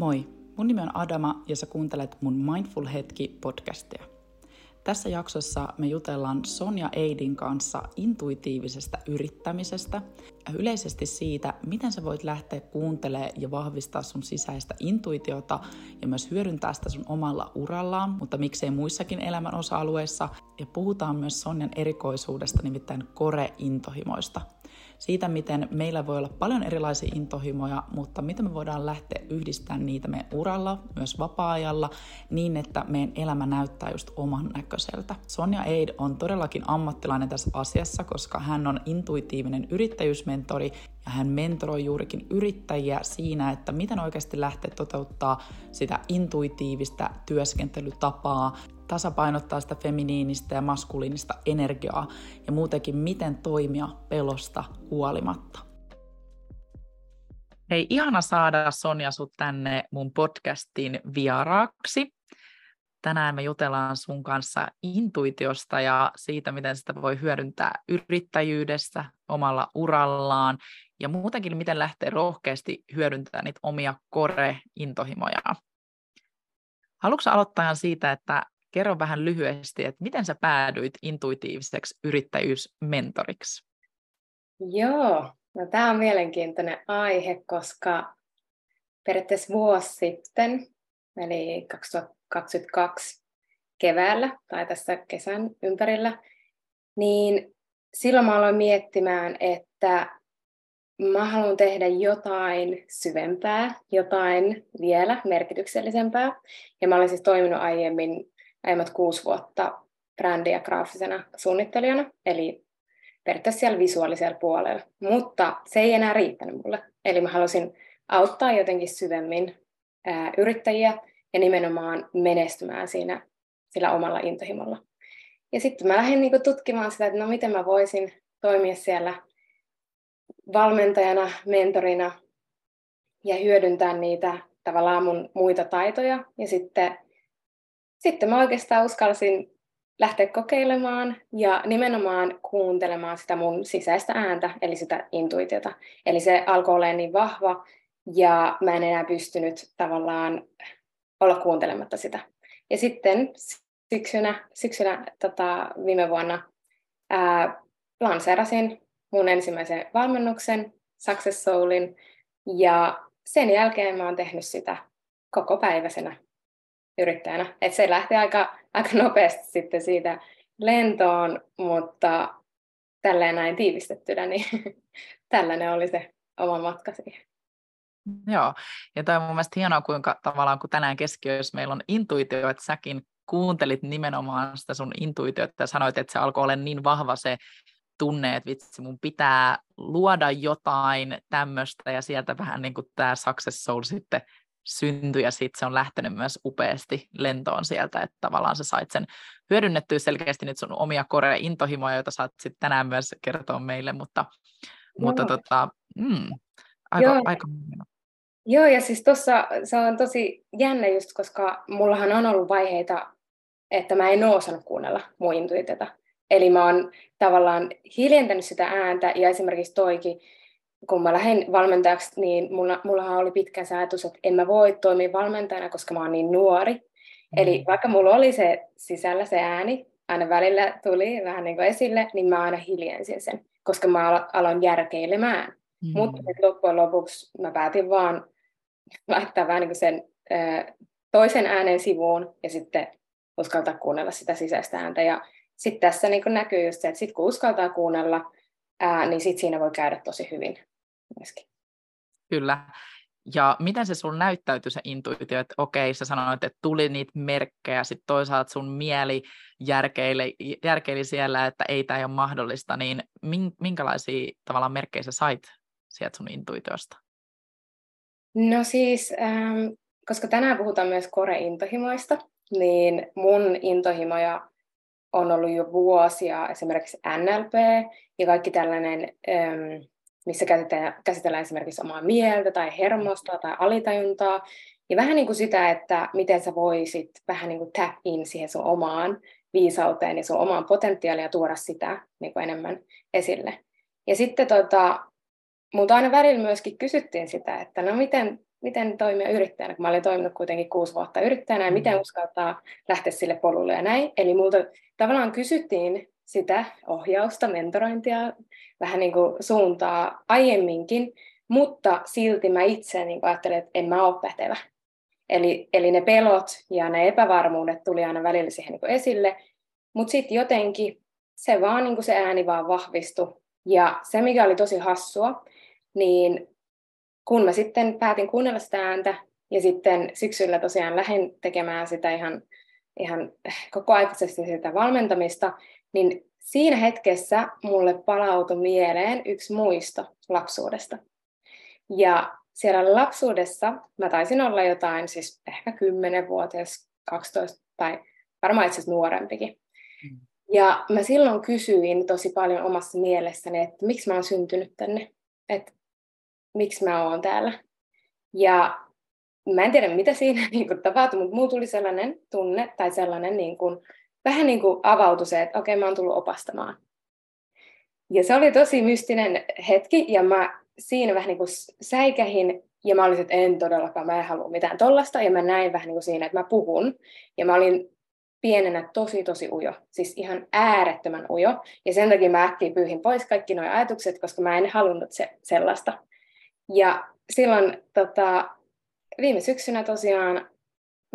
Moi, mun nimi on Adama ja sä kuuntelet mun Mindful Hetki podcastia. Tässä jaksossa me jutellaan Sonja Eidin kanssa intuitiivisesta yrittämisestä ja yleisesti siitä, miten sä voit lähteä kuuntelemaan ja vahvistaa sun sisäistä intuitiota ja myös hyödyntää sitä sun omalla urallaan, mutta miksei muissakin elämän osa-alueissa. Ja puhutaan myös Sonjan erikoisuudesta, nimittäin kore-intohimoista – siitä, miten meillä voi olla paljon erilaisia intohimoja, mutta miten me voidaan lähteä yhdistämään niitä meidän uralla, myös vapaa-ajalla, niin että meidän elämä näyttää just oman näköiseltä. Sonja Eid on todellakin ammattilainen tässä asiassa, koska hän on intuitiivinen yrittäjyysmentori ja hän mentoroi juurikin yrittäjiä siinä, että miten oikeasti lähteä toteuttaa sitä intuitiivista työskentelytapaa, tasapainottaa sitä feminiinistä ja maskuliinista energiaa ja muutenkin miten toimia pelosta huolimatta. Hei, ihana saada Sonja sut tänne mun podcastiin vieraaksi. Tänään me jutellaan sun kanssa intuitiosta ja siitä, miten sitä voi hyödyntää yrittäjyydessä, omalla urallaan ja muutenkin, miten lähtee rohkeasti hyödyntämään niitä omia kore-intohimoja. Haluatko aloittaa siitä, että kerro vähän lyhyesti, että miten sä päädyit intuitiiviseksi yrittäjyysmentoriksi? Joo, no tämä on mielenkiintoinen aihe, koska periaatteessa vuosi sitten, eli 2022 keväällä tai tässä kesän ympärillä, niin silloin mä aloin miettimään, että mä haluan tehdä jotain syvempää, jotain vielä merkityksellisempää. Ja mä olin siis toiminut aiemmin aiemmat kuusi vuotta brändi- ja graafisena suunnittelijana, eli periaatteessa siellä visuaalisella puolella. Mutta se ei enää riittänyt mulle. Eli mä halusin auttaa jotenkin syvemmin ää, yrittäjiä ja nimenomaan menestymään siinä sillä omalla intohimolla. Ja sitten mä lähdin niinku tutkimaan sitä, että no miten mä voisin toimia siellä valmentajana, mentorina ja hyödyntää niitä tavallaan mun muita taitoja ja sitten sitten mä oikeastaan uskalsin lähteä kokeilemaan ja nimenomaan kuuntelemaan sitä mun sisäistä ääntä, eli sitä intuitiota. Eli se alkoi olla niin vahva, ja mä en enää pystynyt tavallaan olla kuuntelematta sitä. Ja sitten syksynä, syksynä tota, viime vuonna ää, lanseerasin mun ensimmäisen valmennuksen, Success Soulin, ja sen jälkeen mä oon tehnyt sitä koko päiväisenä yrittäjänä. Et se lähti aika, aika nopeasti sitten siitä lentoon, mutta tälleen näin tiivistettynä, niin tällainen oli se oma matka siihen. Joo, ja tämä on mun mielestä hienoa, kuinka tavallaan kun tänään keskiössä meillä on intuitio, että säkin kuuntelit nimenomaan sitä sun intuitiota ja sanoit, että se alkoi olla niin vahva se tunne, että vitsi, mun pitää luoda jotain tämmöistä ja sieltä vähän niin kuin tämä Success Soul sitten syntyi ja sitten se on lähtenyt myös upeasti lentoon sieltä, että tavallaan sä sait sen hyödynnettyä selkeästi nyt sun omia Korea-intohimoja, joita saat sitten tänään myös kertoa meille, mutta, mutta tota, mm, aika, Joo. aika Joo, ja siis tuossa se on tosi jännä just, koska mullahan on ollut vaiheita, että mä en ole osannut kuunnella mun intuitiota. Eli mä oon tavallaan hiljentänyt sitä ääntä, ja esimerkiksi toikin, kun mä lähdin valmentajaksi, niin mulla, mullahan oli pitkä ajatus, että en mä voi toimia valmentajana, koska mä oon niin nuori. Mm. Eli vaikka mulla oli se sisällä se ääni, aina välillä tuli vähän niin kuin esille, niin mä aina hiljensin sen, koska mä aloin järkeilemään. Mm. Mutta loppujen lopuksi mä päätin vaan laittaa vähän niin kuin sen ö, toisen äänen sivuun ja sitten uskaltaa kuunnella sitä sisäistä ääntä. Ja sitten tässä niin näkyy just se, että sit kun uskaltaa kuunnella, ää, niin sit siinä voi käydä tosi hyvin myöskin. Kyllä. Ja miten se sun näyttäytyi se intuitio, että okei, sä sanoit, että tuli niitä merkkejä, sitten toisaalta sun mieli järkeili, järkeili siellä, että ei tämä ole mahdollista, niin minkälaisia tavallaan merkkejä sä sait sieltä sun intuitiosta? No siis, ähm, koska tänään puhutaan myös kore-intohimoista, niin mun intohimoja on ollut jo vuosia esimerkiksi NLP ja kaikki tällainen, missä käsitellään, käsitellään esimerkiksi omaa mieltä tai hermostoa tai alitajuntaa. Ja vähän niin kuin sitä, että miten sä voisit vähän niin kuin tap in siihen sun omaan viisauteen ja sun omaan potentiaaliin ja tuoda sitä niin kuin enemmän esille. Ja sitten tota, mutta aina välillä myöskin kysyttiin sitä, että no miten miten toimia yrittäjänä, kun mä olin toiminut kuitenkin kuusi vuotta yrittäjänä, ja miten mm. uskaltaa lähteä sille polulle ja näin. Eli multa tavallaan kysyttiin sitä ohjausta, mentorointia, vähän niin kuin suuntaa aiemminkin, mutta silti mä itse niin ajattelin, että en mä ole pätevä. Eli, eli ne pelot ja ne epävarmuudet tuli aina välillä siihen niin esille, mutta sitten jotenkin se vaan niin kuin se ääni vaan vahvistui. Ja se, mikä oli tosi hassua, niin kun mä sitten päätin kuunnella sitä ääntä ja sitten syksyllä tosiaan lähdin tekemään sitä ihan, ihan koko aikaisesti sitä valmentamista, niin siinä hetkessä mulle palautui mieleen yksi muisto lapsuudesta. Ja siellä lapsuudessa mä taisin olla jotain, siis ehkä 10-vuotias, 12 tai varmaan itse asiassa nuorempikin. Mm. Ja mä silloin kysyin tosi paljon omassa mielessäni, että miksi mä oon syntynyt tänne, että miksi mä oon täällä. Ja mä en tiedä, mitä siinä niin kuin, tapahtui, mutta mulla tuli sellainen tunne tai sellainen niin kuin, vähän niin kuin avautui se, että okei, okay, mä oon tullut opastamaan. Ja se oli tosi mystinen hetki, ja mä siinä vähän niin kuin säikähin, ja mä olisin, että en todellakaan, mä en halua mitään tollasta, ja mä näin vähän niin kuin siinä, että mä puhun, ja mä olin pienenä tosi tosi ujo, siis ihan äärettömän ujo, ja sen takia mä äkkiä pyyhin pois kaikki nuo ajatukset, koska mä en halunnut se, sellaista. Ja silloin tota, viime syksynä tosiaan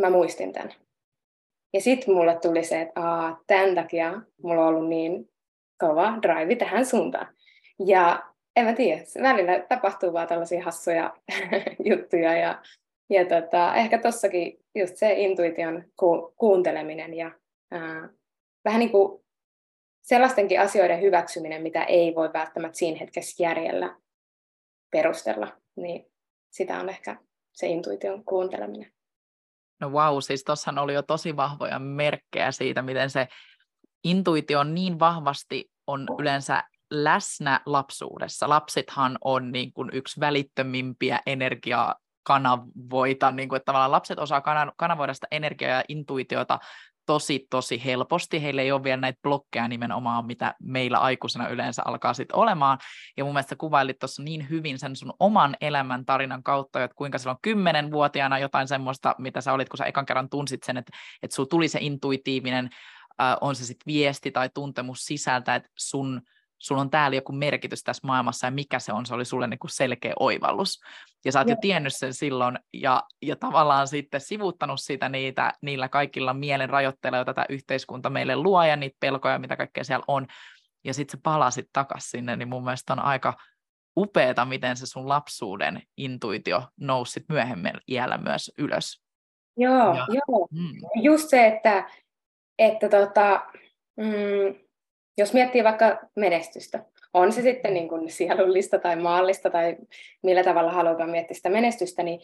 mä muistin tämän. Ja sitten mulle tuli se, että Aa, tämän takia mulla on ollut niin kova drive tähän suuntaan. Ja en mä tiedä, välillä tapahtuu vaan tällaisia hassuja juttuja ja, ja tota, ehkä tossakin just se intuition ku, kuunteleminen ja ää, vähän niin kuin sellaistenkin asioiden hyväksyminen, mitä ei voi välttämättä siinä hetkessä järjellä perustella, niin sitä on ehkä se intuition kuunteleminen. No wow, siis tuossahan oli jo tosi vahvoja merkkejä siitä, miten se intuitio niin vahvasti on yleensä läsnä lapsuudessa. Lapsethan on niin kuin yksi välittömimpiä energiaa kanavoita, niin kuin, että tavallaan lapset osaa kanavoida sitä energiaa ja intuitiota tosi, tosi helposti. Heillä ei ole vielä näitä blokkeja nimenomaan, mitä meillä aikuisena yleensä alkaa sitten olemaan. Ja mun mielestä kuvailit tuossa niin hyvin sen sun oman elämän tarinan kautta, että kuinka silloin kymmenenvuotiaana jotain semmoista, mitä sä olit, kun sä ekan kerran tunsit sen, että, että sulla tuli se intuitiivinen, äh, on se sitten viesti tai tuntemus sisältä, että sun sulla on täällä joku merkitys tässä maailmassa ja mikä se on, se oli sulle niin kuin selkeä oivallus. Ja sä oot jo tiennyt sen silloin ja, ja tavallaan sitten sivuttanut sitä niitä, niillä kaikilla mielen rajoitteilla, joita tämä yhteiskunta meille luo ja niitä pelkoja, mitä kaikkea siellä on. Ja sitten sä palasit takaisin sinne, niin mun mielestä on aika upeeta, miten se sun lapsuuden intuitio nousi myöhemmin iällä myös ylös. Joo, ja, joo. Mm. just se, että, että tota, mm, jos miettii vaikka menestystä, on se sitten niin kuin sielullista tai maallista tai millä tavalla halutaan miettiä sitä menestystä, niin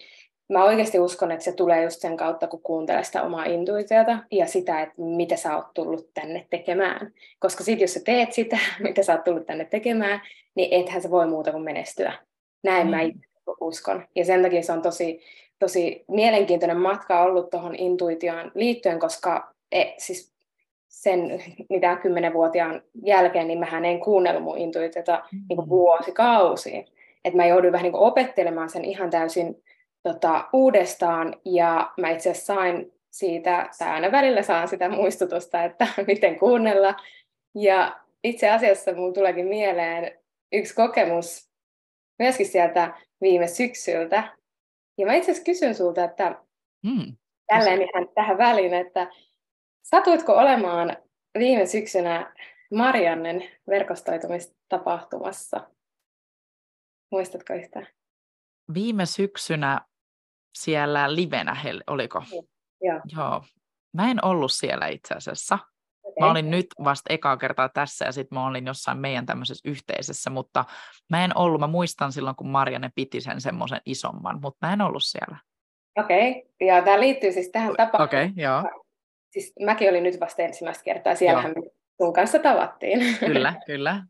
mä oikeasti uskon, että se tulee just sen kautta, kun kuuntelee sitä omaa intuitiota ja sitä, että mitä sä oot tullut tänne tekemään. Koska sitten jos sä teet sitä, mitä sä oot tullut tänne tekemään, niin ethän se voi muuta kuin menestyä. Näin mm. mä itse uskon. Ja sen takia se on tosi, tosi mielenkiintoinen matka ollut tuohon intuitioon liittyen, koska e, siis sen mitä kymmenenvuotiaan jälkeen, niin mähän en kuunnellut mun intuitiota mm-hmm. niin vuosikausiin. Että mä jouduin vähän niin kuin opettelemaan sen ihan täysin tota, uudestaan, ja mä itse asiassa sain siitä, tai aina välillä saan sitä muistutusta, että miten kuunnella. Ja itse asiassa mulla tuleekin mieleen yksi kokemus myöskin sieltä viime syksyltä. Ja mä itse asiassa kysyn sulta, että mm. tälleen ihan tähän väliin, että Satuitko olemaan viime syksynä Mariannen verkostoitumistapahtumassa? Muistatko yhtään? Viime syksynä siellä livenä, oliko? Joo. Joo. Mä en ollut siellä itse asiassa. Okay. Mä olin nyt vasta ekaa kertaa tässä ja sitten mä olin jossain meidän tämmöisessä yhteisessä, mutta mä en ollut, mä muistan silloin, kun Marianne piti sen semmoisen isomman, mutta mä en ollut siellä. Okei, okay. ja tämä liittyy siis tähän tapahtumaan. Okei, okay, joo siis mäkin olin nyt vasta ensimmäistä kertaa, siellähän Joo. me sun kanssa tavattiin. Kyllä, kyllä.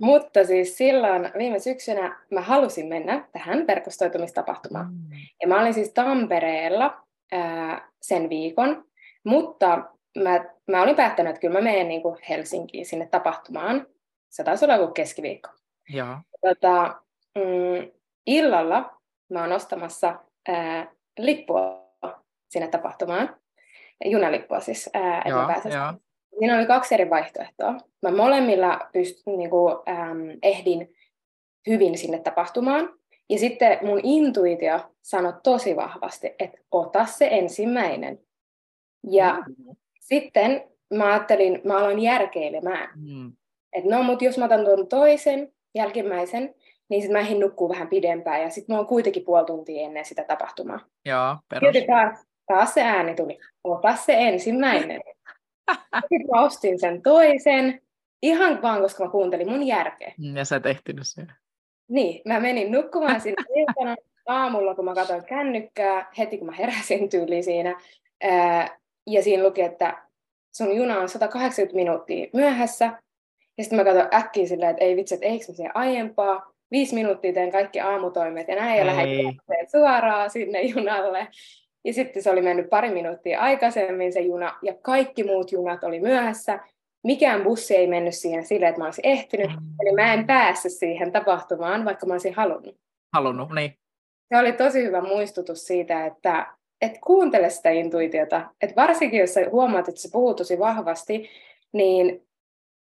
mutta siis silloin viime syksynä mä halusin mennä tähän verkostoitumistapahtumaan. Mm. Ja mä olin siis Tampereella ää, sen viikon, mutta mä, mä olin päättänyt, että kyllä mä menen niin kuin Helsinkiin sinne tapahtumaan. Se taisi olla joku keskiviikko. Joo. Tota, mm, illalla mä oon ostamassa ää, lippua sinne tapahtumaan, junalippua siis, ää, että joo, pääsen. Joo. Siinä oli kaksi eri vaihtoehtoa. Mä molemmilla pyst, niin kuin, äm, ehdin hyvin sinne tapahtumaan. Ja sitten mun intuitio sanoi tosi vahvasti, että ota se ensimmäinen. Ja mm. sitten mä ajattelin, mä aloin järkeilemään. Mm. Että no, mutta jos mä otan tuon toisen, jälkimmäisen, niin sitten mä ehdin nukkuu vähän pidempään. Ja sitten mä oon kuitenkin puoli tuntia ennen sitä tapahtumaa. Joo, perus. taas, taas se ääni tuli, ota se ensimmäinen. sitten mä ostin sen toisen, ihan vaan koska mä kuuntelin mun järkeä. Ja sä et ehtinyt sen. Niin, mä menin nukkumaan sinne iltana aamulla, kun mä katsoin kännykkää, heti kun mä heräsin tyyliin siinä. Ää, ja siinä luki, että sun juna on 180 minuuttia myöhässä. Ja sitten mä katsoin äkkiä silleen, että ei vitsi, että eikö mä aiempaa. Viisi minuuttia teen kaikki aamutoimet ja näin ja lähdin suoraan sinne junalle. Ja sitten se oli mennyt pari minuuttia aikaisemmin se juna ja kaikki muut junat oli myöhässä mikään bussi ei mennyt siihen silleen, että mä olisin ehtinyt, mm. eli mä en päässyt siihen tapahtumaan, vaikka mä olisin halunnut. Halunnut, niin. Se oli tosi hyvä muistutus siitä, että et kuuntele sitä intuitiota. Et varsinkin, jos sä huomaat, että se puhuu tosi vahvasti, niin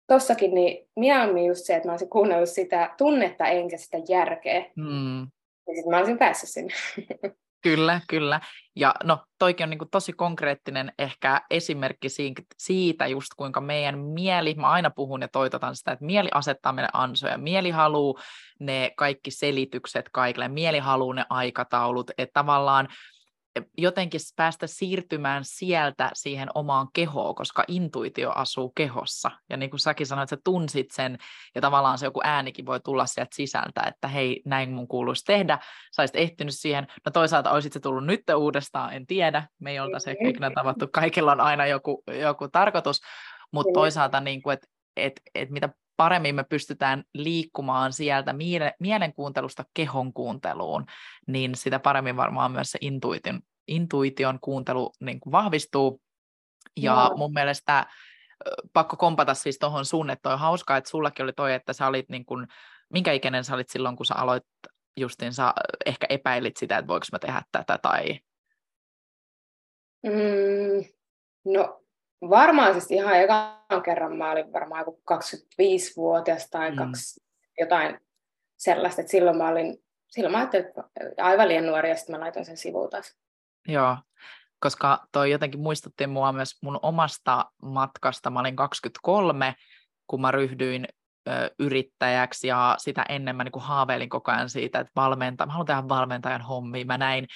tossakin niin mieluummin just se, että mä olisin kuunnellut sitä tunnetta enkä sitä järkeä. Mm. Ja sitten mä olisin päässyt sinne. Kyllä, kyllä. Ja no, toikin on niin tosi konkreettinen ehkä esimerkki siitä just kuinka meidän mieli, mä aina puhun ja toitotan sitä, että mieli asettaa meille ansoja, mieli haluaa ne kaikki selitykset kaikille, mieli haluaa ne aikataulut, että tavallaan jotenkin päästä siirtymään sieltä siihen omaan kehoon, koska intuitio asuu kehossa. Ja niin kuin säkin sanoit, että sä tunsit sen, ja tavallaan se joku äänikin voi tulla sieltä sisältä, että hei, näin mun kuuluisi tehdä. Sä olisit ehtinyt siihen. No toisaalta olisit se tullut nyt uudestaan, en tiedä. Me ei oltaisi ehkä ikinä tavattu. Kaikilla on aina joku, joku tarkoitus. Mutta toisaalta, niin kuin, että et, et mitä paremmin me pystytään liikkumaan sieltä miele- mielenkuuntelusta kehon kuunteluun, niin sitä paremmin varmaan myös se intuition, intuition kuuntelu niin kuin vahvistuu. Ja no. mun mielestä pakko kompata siis tuohon sun, että on hauskaa, että sullakin oli toi, että sä olit niin kuin, minkä ikäinen sä olit silloin, kun sä aloit sä ehkä epäilit sitä, että voiko mä tehdä tätä tai... Mm, no varmaan siis ihan ekan kerran mä olin varmaan joku 25-vuotias tai mm. kaksi, jotain sellaista, että silloin mä olin, silloin mä ajattelin, että aivan liian nuori ja sitten mä laitoin sen sivuun taas. Joo, koska toi jotenkin muistutti mua myös mun omasta matkasta. Mä olin 23, kun mä ryhdyin yrittäjäksi ja sitä ennen mä niin kuin haaveilin koko ajan siitä, että valmenta, mä haluan tehdä valmentajan hommia. Mä näin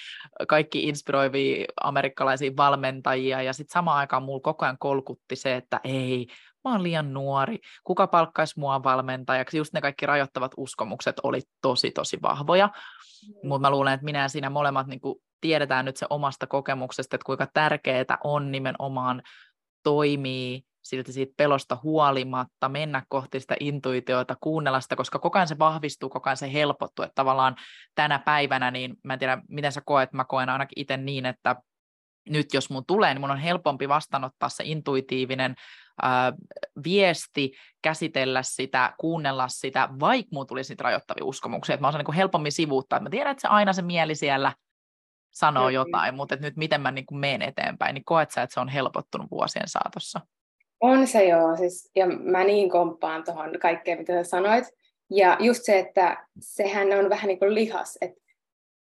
kaikki inspiroivia amerikkalaisia valmentajia ja sitten samaan aikaan mulla koko ajan kolkutti se, että ei, mä oon liian nuori, kuka palkkaisi mua valmentajaksi. Just ne kaikki rajoittavat uskomukset oli tosi tosi vahvoja, mm. mutta mä luulen, että minä ja siinä molemmat niin tiedetään nyt se omasta kokemuksesta, että kuinka tärkeää on nimenomaan toimii silti siitä pelosta huolimatta, mennä kohti sitä intuitiota, kuunnella sitä, koska koko ajan se vahvistuu, koko ajan se helpottuu, että tavallaan tänä päivänä, niin mä en tiedä, miten sä koet, mä koen ainakin itse niin, että nyt jos mun tulee, niin mun on helpompi vastaanottaa se intuitiivinen ää, viesti, käsitellä sitä, kuunnella sitä, vaikka mun tulisi niitä rajoittavia uskomuksia, että mä osaan niin helpommin sivuuttaa, mä tiedän, että se aina se mieli siellä sanoo jotain, mutta että nyt miten mä niin menen eteenpäin, niin koet sä, että se on helpottunut vuosien saatossa? On se joo, siis, ja mä niin komppaan tuohon kaikkeen, mitä sä sanoit. Ja just se, että sehän on vähän niin kuin lihas, että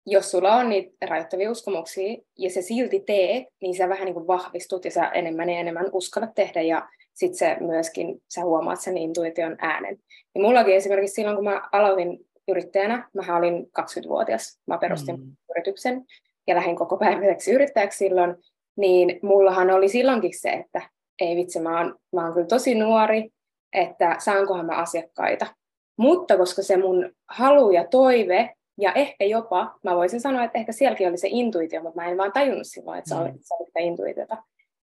jos sulla on niitä rajoittavia uskomuksia ja se silti tee, niin sä vähän niin kuin vahvistut ja sä enemmän ja enemmän uskallat tehdä ja sitten se myöskin, sä huomaat sen intuition äänen. Ja mullakin esimerkiksi silloin, kun mä aloitin yrittäjänä, mä olin 20-vuotias, mä perustin mm. yrityksen ja lähdin koko päiväiseksi yrittäjäksi silloin, niin mullahan oli silloinkin se, että ei vitsi, mä oon, mä oon kyllä tosi nuori, että saankohan mä asiakkaita. Mutta koska se mun halu ja toive, ja ehkä jopa, mä voisin sanoa, että ehkä sielläkin oli se intuitio, mutta mä en vaan tajunnut silloin, että se oli, mm. se oli sitä intuitiota.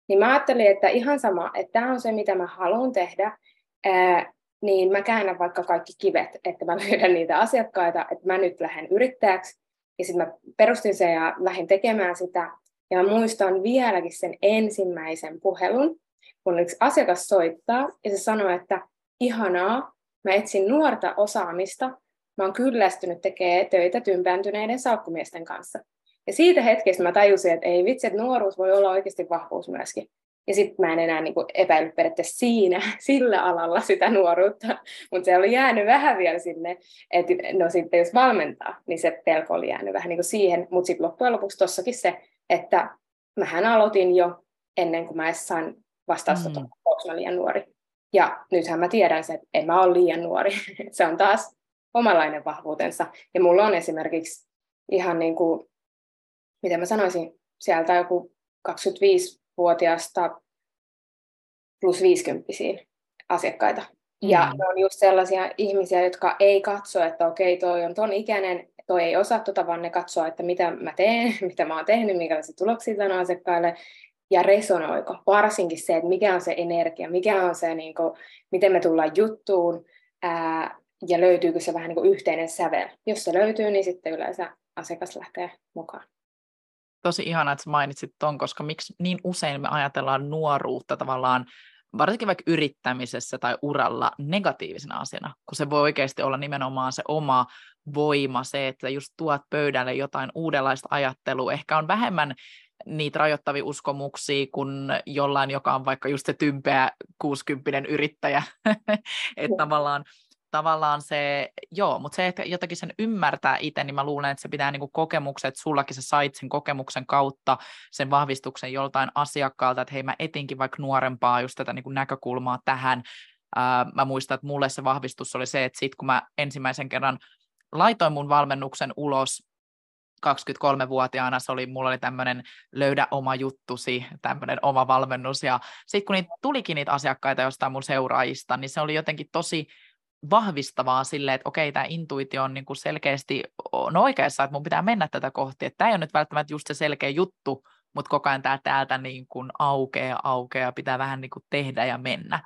Niin mä ajattelin, että ihan sama, että tämä on se, mitä mä haluan tehdä, ää, niin mä käännän vaikka kaikki kivet, että mä löydän niitä asiakkaita, että mä nyt lähden yrittäjäksi. Ja sitten mä perustin sen ja lähdin tekemään sitä. Ja mä muistan vieläkin sen ensimmäisen puhelun, kun yksi asiakas soittaa ja se sanoo, että ihanaa, mä etsin nuorta osaamista, mä oon kyllästynyt tekemään töitä tympääntyneiden salkkumiesten kanssa. Ja siitä hetkestä mä tajusin, että ei vitsi, että nuoruus voi olla oikeasti vahvuus myöskin. Ja sitten mä en enää niin epäillyt periaatteessa siinä, sillä alalla sitä nuoruutta, mutta se oli jäänyt vähän vielä sinne, että no sitten jos valmentaa, niin se pelko oli jäänyt vähän niin kuin siihen, mutta sitten loppujen lopuksi tossakin se, että mähän aloitin jo ennen kuin mä edes sain vastausta, mm. onko mä liian nuori. Ja nythän mä tiedän se, että en mä ole liian nuori. se on taas omalainen vahvuutensa. Ja mulla on esimerkiksi ihan niin kuin, miten mä sanoisin, sieltä joku 25-vuotiaasta plus 50 asiakkaita. Ja mm. ne on just sellaisia ihmisiä, jotka ei katso, että okei, toi on ton ikäinen, toi ei osaa tota, vaan ne katsoo, että mitä mä teen, mitä mä oon tehnyt, minkälaisia tuloksia on asiakkaille, ja resonoiko. Varsinkin se, että mikä on se energia, mikä on se, niin kuin, miten me tullaan juttuun, ää, ja löytyykö se vähän niin kuin yhteinen sävel. Jos se löytyy, niin sitten yleensä asiakas lähtee mukaan. Tosi ihana, että mainitsit ton, koska miksi niin usein me ajatellaan nuoruutta tavallaan varsinkin vaikka yrittämisessä tai uralla negatiivisena asiana, kun se voi oikeasti olla nimenomaan se oma voima, se, että just tuot pöydälle jotain uudenlaista ajattelua, ehkä on vähemmän niitä rajoittavia uskomuksia kuin jollain, joka on vaikka just se tympeä 60 yrittäjä. että tavallaan tavallaan se, joo, mutta se, että jotenkin sen ymmärtää itse, niin mä luulen, että se pitää niin kokemuksen, että sullakin sä sait sen kokemuksen kautta sen vahvistuksen joltain asiakkaalta, että hei mä etinkin vaikka nuorempaa just tätä niin kuin näkökulmaa tähän. Ää, mä muistan, että mulle se vahvistus oli se, että sit kun mä ensimmäisen kerran laitoin mun valmennuksen ulos 23-vuotiaana se oli, mulla oli tämmöinen löydä oma juttusi, tämmöinen oma valmennus, ja sitten kun niitä, tulikin niitä asiakkaita jostain mun seuraajista, niin se oli jotenkin tosi vahvistavaa silleen, että okei, tämä intuitio on niin kuin selkeästi on oikeassa, että mun pitää mennä tätä kohti, että tämä ei ole nyt välttämättä just se selkeä juttu, mutta koko ajan tämä täältä niin kuin aukeaa, aukeaa, pitää vähän niin kuin tehdä ja mennä.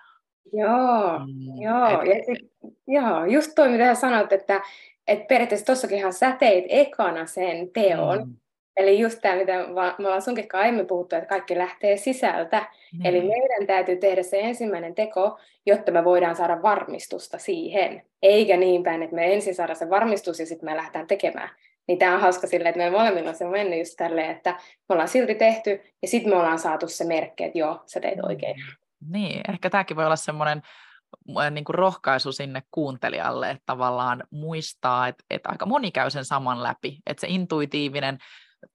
Joo, mm, joo. Et, ja sit, joo, just toi, mitä sanoit, että et periaatteessa tuossakinhan sä teit ekana sen teon, mm. Eli just tämä, mitä me ollaan sunkin aiemmin puhuttu, että kaikki lähtee sisältä. Mm. Eli meidän täytyy tehdä se ensimmäinen teko, jotta me voidaan saada varmistusta siihen. Eikä niin päin, että me ensin saadaan se varmistus ja sitten me lähdetään tekemään. Niin tämä on hauska silleen, että meillä molemmilla on se mennyt just tälleen, että me ollaan silti tehty ja sitten me ollaan saatu se merkki, että joo, sä teit mm. oikein. Niin, ehkä tämäkin voi olla semmoinen niin kuin rohkaisu sinne kuuntelijalle, että tavallaan muistaa, että, että aika moni käy sen saman läpi, että se intuitiivinen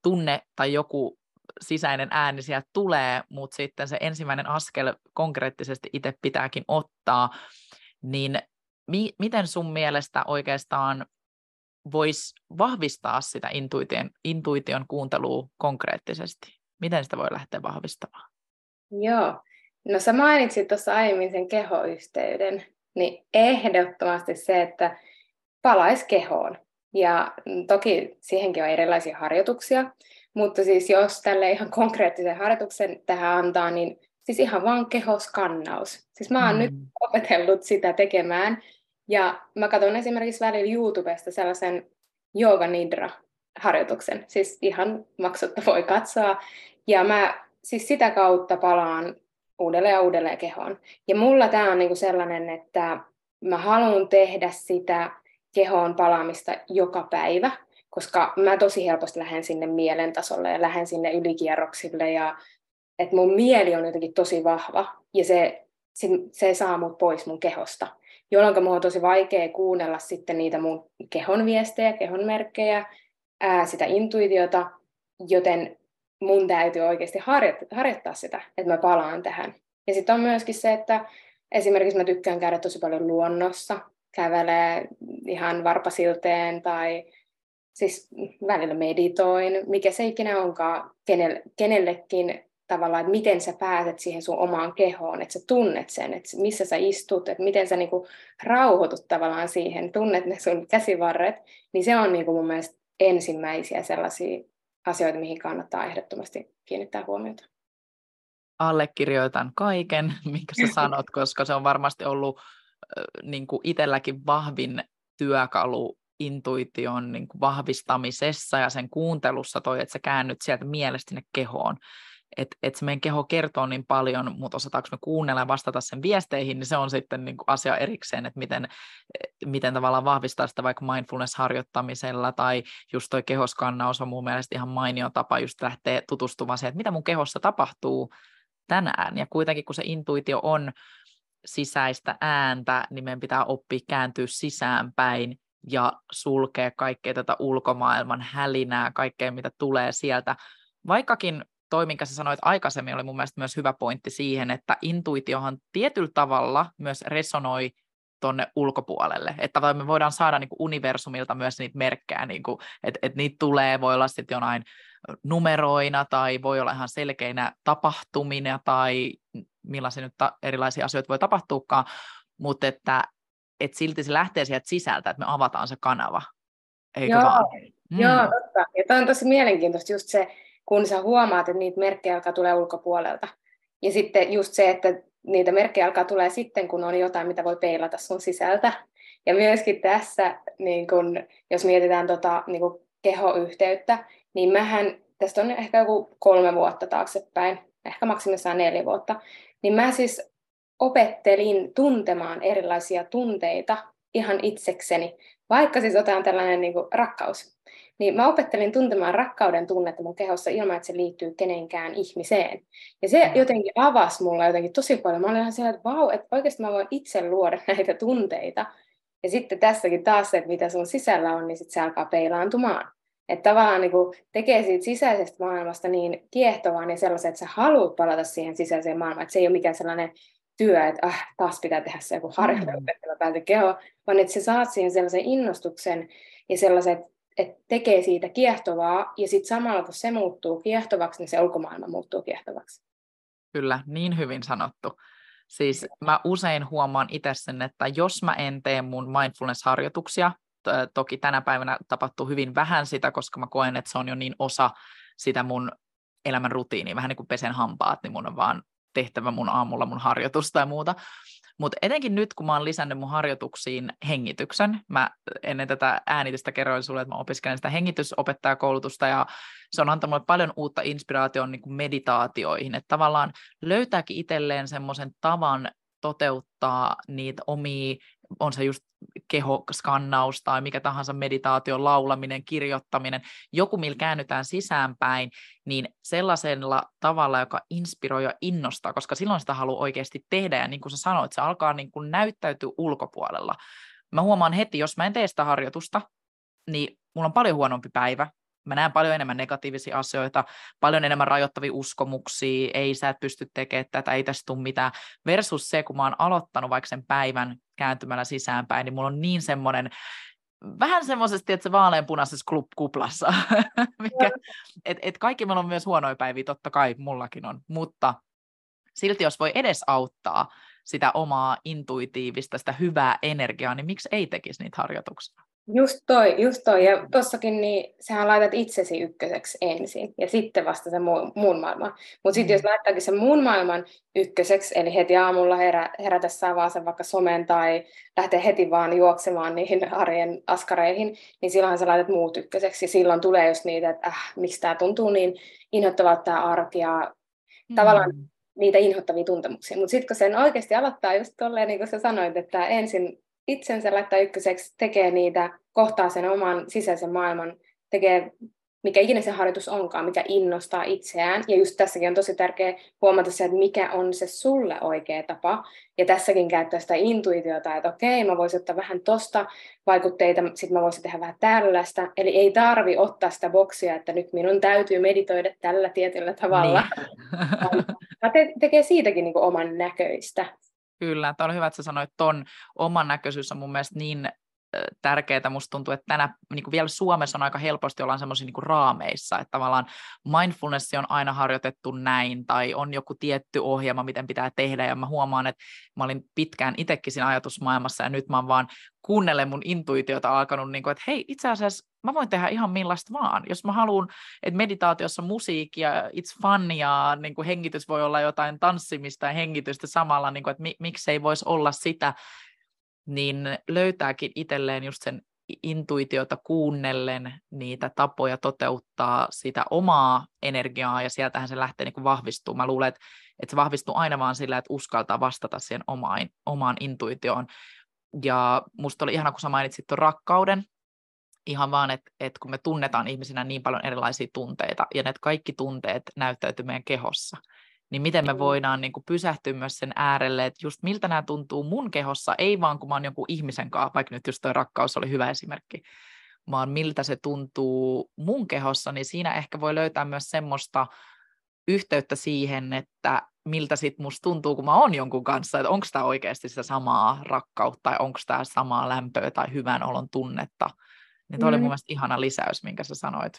tunne tai joku sisäinen ääni sieltä tulee, mutta sitten se ensimmäinen askel konkreettisesti itse pitääkin ottaa, niin mi- miten sun mielestä oikeastaan voisi vahvistaa sitä intuition, intuition kuuntelua konkreettisesti? Miten sitä voi lähteä vahvistamaan? Joo, no sä mainitsit tuossa aiemmin sen kehoyhteyden, niin ehdottomasti se, että palaisi kehoon. Ja toki siihenkin on erilaisia harjoituksia, mutta siis jos tälle ihan konkreettisen harjoituksen tähän antaa, niin siis ihan vaan kehoskannaus. Siis mä oon mm. nyt opetellut sitä tekemään, ja mä katson esimerkiksi välillä YouTubesta sellaisen Yoga Nidra harjoituksen, siis ihan maksutta voi katsoa, ja mä siis sitä kautta palaan uudelleen ja uudelleen kehoon. Ja mulla tämä on niinku sellainen, että mä haluan tehdä sitä kehoon palaamista joka päivä, koska mä tosi helposti lähden sinne mielen tasolle ja lähden sinne ylikierroksille ja että mun mieli on jotenkin tosi vahva ja se, se, se saa mut pois mun kehosta, jolloin mun on tosi vaikea kuunnella sitten niitä mun kehon viestejä, kehon merkkejä, ää, sitä intuitiota, joten mun täytyy oikeasti harjoittaa, harjoittaa sitä, että mä palaan tähän. Ja sitten on myöskin se, että esimerkiksi mä tykkään käydä tosi paljon luonnossa, kävelee ihan varpasilteen tai siis välillä meditoin, mikä se ikinä onkaan kenelle, kenellekin tavallaan, että miten sä pääset siihen sun omaan kehoon, että sä tunnet sen, että missä sä istut, että miten sä niinku rauhoitut tavallaan siihen, tunnet ne sun käsivarret, niin se on niinku mun mielestä ensimmäisiä sellaisia asioita, mihin kannattaa ehdottomasti kiinnittää huomiota. Allekirjoitan kaiken, minkä sä sanot, koska se on varmasti ollut niin kuin itselläkin vahvin työkalu intuition niin kuin vahvistamisessa ja sen kuuntelussa toi, että sä käännyt sieltä mielestä sinne kehoon. Että et se meidän keho kertoo niin paljon, mutta osataanko me kuunnella ja vastata sen viesteihin, niin se on sitten niin kuin asia erikseen, että miten, miten tavallaan vahvistaa sitä vaikka mindfulness-harjoittamisella tai just toi kehoskannaus on mun mielestä ihan mainio tapa just lähteä tutustumaan siihen, että mitä mun kehossa tapahtuu tänään. Ja kuitenkin kun se intuitio on sisäistä ääntä, niin meidän pitää oppia kääntyä sisäänpäin ja sulkea kaikkea tätä ulkomaailman hälinää, kaikkea mitä tulee sieltä. Vaikkakin toi, minkä sä sanoit aikaisemmin, oli mun mielestä myös hyvä pointti siihen, että intuitiohan tietyllä tavalla myös resonoi tuonne ulkopuolelle. Että me voidaan saada niin kuin universumilta myös niitä merkkejä, niin kuin, että, että niitä tulee, voi olla sitten jonain numeroina tai voi olla ihan selkeinä tapahtumina tai millaisia nyt ta- erilaisia asioita voi tapahtuukaan, mutta että, että silti se lähtee sieltä sisältä, että me avataan se kanava. Eikö Joo, vaan? Mm. Joo, totta. Ja tämä on tosi mielenkiintoista just se, kun sä huomaat, että niitä merkkejä alkaa tulee ulkopuolelta. Ja sitten just se, että niitä merkkejä alkaa tulee sitten, kun on jotain, mitä voi peilata sun sisältä. Ja myöskin tässä, niin kun, jos mietitään tota, niin kun kehoyhteyttä, niin mähän, tästä on ehkä joku kolme vuotta taaksepäin, ehkä maksimissaan neljä vuotta, niin mä siis opettelin tuntemaan erilaisia tunteita ihan itsekseni, vaikka siis otetaan tällainen niin kuin rakkaus. Niin mä opettelin tuntemaan rakkauden tunnetta mun kehossa ilman, että se liittyy kenenkään ihmiseen. Ja se jotenkin avasi mulla jotenkin tosi paljon. Mä olin ihan siellä, että vau, että oikeasti mä voin itse luoda näitä tunteita. Ja sitten tässäkin taas se, että mitä sun sisällä on, niin sitten se alkaa peilaantumaan. Että tavallaan niin tekee siitä sisäisestä maailmasta niin kiehtovaa ja sellaisen, että sä haluat palata siihen sisäiseen maailmaan. Että se ei ole mikään sellainen työ, että ah, taas pitää tehdä se joku harjoittelu, mm. että päätä keho, vaan että sä saat siihen sellaisen innostuksen ja sellaiset, että tekee siitä kiehtovaa, ja sitten samalla kun se muuttuu kiehtovaksi, niin se ulkomaailma muuttuu kiehtovaksi. Kyllä, niin hyvin sanottu. Siis mä usein huomaan itse sen, että jos mä en tee mun mindfulness-harjoituksia, toki tänä päivänä tapahtuu hyvin vähän sitä, koska mä koen, että se on jo niin osa sitä mun elämän rutiiniä, vähän niin kuin pesen hampaat, niin mun on vaan tehtävä mun aamulla mun harjoitusta ja muuta. Mutta etenkin nyt, kun mä oon lisännyt mun harjoituksiin hengityksen, mä ennen tätä äänitystä kerroin sulle, että mä opiskelen sitä hengitysopettajakoulutusta ja se on antanut mulle paljon uutta inspiraation niin kuin meditaatioihin, että tavallaan löytääkin itselleen semmoisen tavan toteuttaa niitä omia on se just kehoskannaus tai mikä tahansa meditaatio, laulaminen, kirjoittaminen, joku millä käännytään sisäänpäin, niin sellaisella tavalla, joka inspiroi ja innostaa, koska silloin sitä haluaa oikeasti tehdä, ja niin kuin sä sanoit, se alkaa niin kuin näyttäytyä ulkopuolella. Mä huomaan heti, jos mä en tee sitä harjoitusta, niin mulla on paljon huonompi päivä, Mä näen paljon enemmän negatiivisia asioita, paljon enemmän rajoittavia uskomuksia, ei sä et pysty tekemään tätä, ei tästä tule mitään. Versus se, kun mä oon aloittanut vaikka sen päivän kääntymällä sisäänpäin, niin mulla on niin semmoinen, vähän semmoisesti, että se vaaleanpunaisessa kuplassa, mikä, et, et kaikki meillä on myös huonoja päiviä, totta kai mullakin on, mutta silti jos voi edes auttaa sitä omaa intuitiivista, sitä hyvää energiaa, niin miksi ei tekisi niitä harjoituksia? Just toi, just toi. Ja tossakin niin sähän laitat itsesi ykköseksi ensin ja sitten vasta se muu, muun maailman. Mutta sitten jos mm. laittaakin sen muun maailman ykköseksi, eli heti aamulla herä, herätessä avaa sen vaikka somen tai lähtee heti vaan juoksemaan niihin arjen askareihin, niin silloinhan sä laitat muut ykköseksi. Ja silloin tulee just niitä, että äh, miksi tämä tuntuu niin inhottavalta tämä arki ja mm. tavallaan niitä inhottavia tuntemuksia. Mutta sitten kun sen oikeasti aloittaa just tolleen, niin kuin sä sanoit, että ensin itsensä laittaa ykköseksi, tekee niitä, kohtaa sen oman sisäisen maailman, tekee mikä ikinä se harjoitus onkaan, mikä innostaa itseään. Ja just tässäkin on tosi tärkeää huomata se, että mikä on se sulle oikea tapa. Ja tässäkin käyttää sitä intuitiota, että okei, mä voisin ottaa vähän tosta vaikutteita, sitten mä voisin tehdä vähän tällaista. Eli ei tarvi ottaa sitä boksia, että nyt minun täytyy meditoida tällä tietyllä tavalla. Niin. te- tekee siitäkin niin oman näköistä. Kyllä, tämä on hyvä, että sä sanoit ton oman näköisyys on mun mielestä niin tärkeää. Musta tuntuu, että tänä, niin kuin vielä Suomessa on aika helposti ollaan semmoisia niin raameissa, että tavallaan mindfulness on aina harjoitettu näin, tai on joku tietty ohjelma, miten pitää tehdä, ja mä huomaan, että mä olin pitkään itsekin siinä ajatusmaailmassa, ja nyt mä oon vaan kuunnellen mun intuitiota alkanut, niin kuin, että hei, itse asiassa mä voin tehdä ihan millaista vaan. Jos mä haluan, että meditaatiossa musiikki ja it's fun ja niin kuin hengitys voi olla jotain tanssimista ja hengitystä samalla, niin kuin, että mi- miksei voisi olla sitä, niin löytääkin itselleen just sen intuitiota kuunnellen niitä tapoja toteuttaa sitä omaa energiaa, ja sieltähän se lähtee niin vahvistuu. Mä luulen, että, että se vahvistuu aina vaan sillä, että uskaltaa vastata siihen omaan, omaan intuitioon. Ja musta oli ihana, kun sä mainitsit tuon rakkauden, ihan vaan, että, että kun me tunnetaan ihmisinä niin paljon erilaisia tunteita, ja ne kaikki tunteet näyttäytyy meidän kehossa, niin miten me voidaan niin kuin pysähtyä myös sen äärelle, että just miltä nämä tuntuu mun kehossa, ei vaan kun mä oon jonkun ihmisen kanssa, vaikka nyt just toi rakkaus oli hyvä esimerkki, vaan miltä se tuntuu mun kehossa, niin siinä ehkä voi löytää myös semmoista yhteyttä siihen, että miltä sit musta tuntuu, kun mä oon jonkun kanssa, että onko tämä oikeasti sitä samaa rakkautta, tai onko tämä samaa lämpöä tai hyvän olon tunnetta. Niin toi mm. oli mun mielestä ihana lisäys, minkä sä sanoit.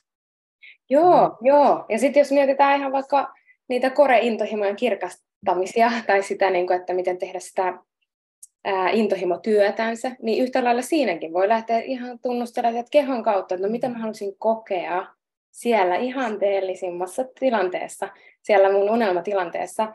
Joo, mm. joo. Ja sitten jos mietitään ihan vaikka niitä koreintohimojen kirkastamisia tai sitä, niin kuin, että miten tehdä sitä intohimotyötänsä, niin yhtä lailla siinäkin voi lähteä ihan tunnustelemaan kehon kautta, että no mitä mä haluaisin kokea siellä ihanteellisimmassa tilanteessa, siellä mun unelmatilanteessa,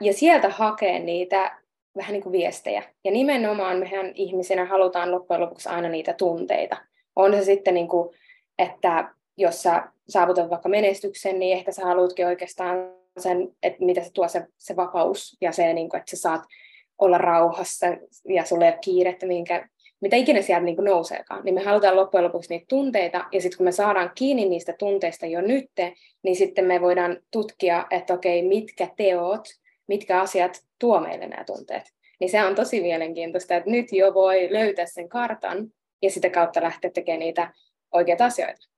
ja sieltä hakea niitä vähän niin kuin viestejä. Ja nimenomaan mehän ihmisinä halutaan loppujen lopuksi aina niitä tunteita. On se sitten, niin kuin, että jos sä saavutat vaikka menestyksen, niin ehkä sä haluatkin oikeastaan sen, että mitä se tuo se, se vapaus ja se, niin kuin, että sä saat olla rauhassa ja sulle ei ole kiirettä, minkä, mitä ikinä sieltä niin nouseekaan. Niin me halutaan loppujen lopuksi niitä tunteita, ja sitten kun me saadaan kiinni niistä tunteista jo nytte, niin sitten me voidaan tutkia, että okei, mitkä teot, mitkä asiat tuo meille nämä tunteet. Niin se on tosi mielenkiintoista, että nyt jo voi löytää sen kartan, ja sitä kautta lähteä tekemään niitä oikeita asioita.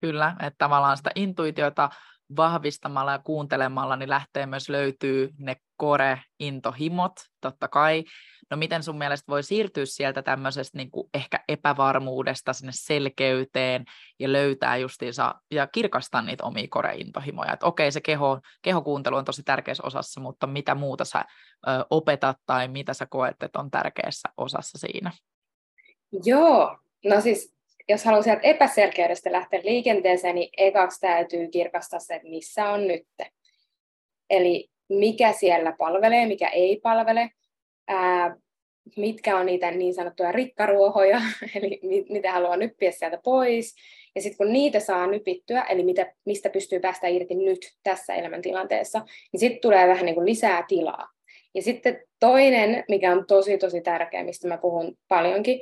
Kyllä, että tavallaan sitä intuitiota vahvistamalla ja kuuntelemalla, niin lähtee myös löytyy ne kore-intohimot, totta kai. No miten sun mielestä voi siirtyä sieltä tämmöisestä niin kuin ehkä epävarmuudesta sinne selkeyteen ja löytää justiinsa ja kirkastaa niitä omia kore-intohimoja. Että okei, se keho, kehokuuntelu on tosi tärkeässä osassa, mutta mitä muuta sä ö, opetat tai mitä sä koet, että on tärkeässä osassa siinä? Joo, no siis jos haluaa sieltä epäselkeydestä lähteä liikenteeseen, niin ekaksi täytyy kirkastaa se, että missä on nyt. Eli mikä siellä palvelee, mikä ei palvele, ää, mitkä on niitä niin sanottuja rikkaruohoja, eli mitä haluaa nyppiä sieltä pois. Ja sitten kun niitä saa nypittyä, eli mitä, mistä pystyy päästä irti nyt tässä elämäntilanteessa, niin sitten tulee vähän niin kuin lisää tilaa. Ja sitten toinen, mikä on tosi tosi tärkeä, mistä mä puhun paljonkin,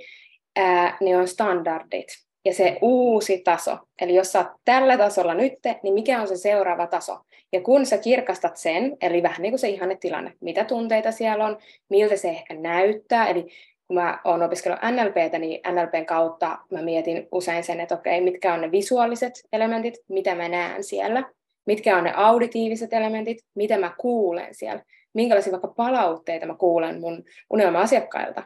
ää, niin on standardit. Ja se uusi taso. Eli jos sä oot tällä tasolla nyt, niin mikä on se seuraava taso? Ja kun sä kirkastat sen, eli vähän niin kuin se ihannetilanne, mitä tunteita siellä on, miltä se ehkä näyttää, eli kun mä oon opiskellut NLPtä, niin NLPn kautta mä mietin usein sen, että okei, mitkä on ne visuaaliset elementit, mitä mä näen siellä, mitkä on ne auditiiviset elementit, mitä mä kuulen siellä, minkälaisia vaikka palautteita mä kuulen mun unelma-asiakkailta,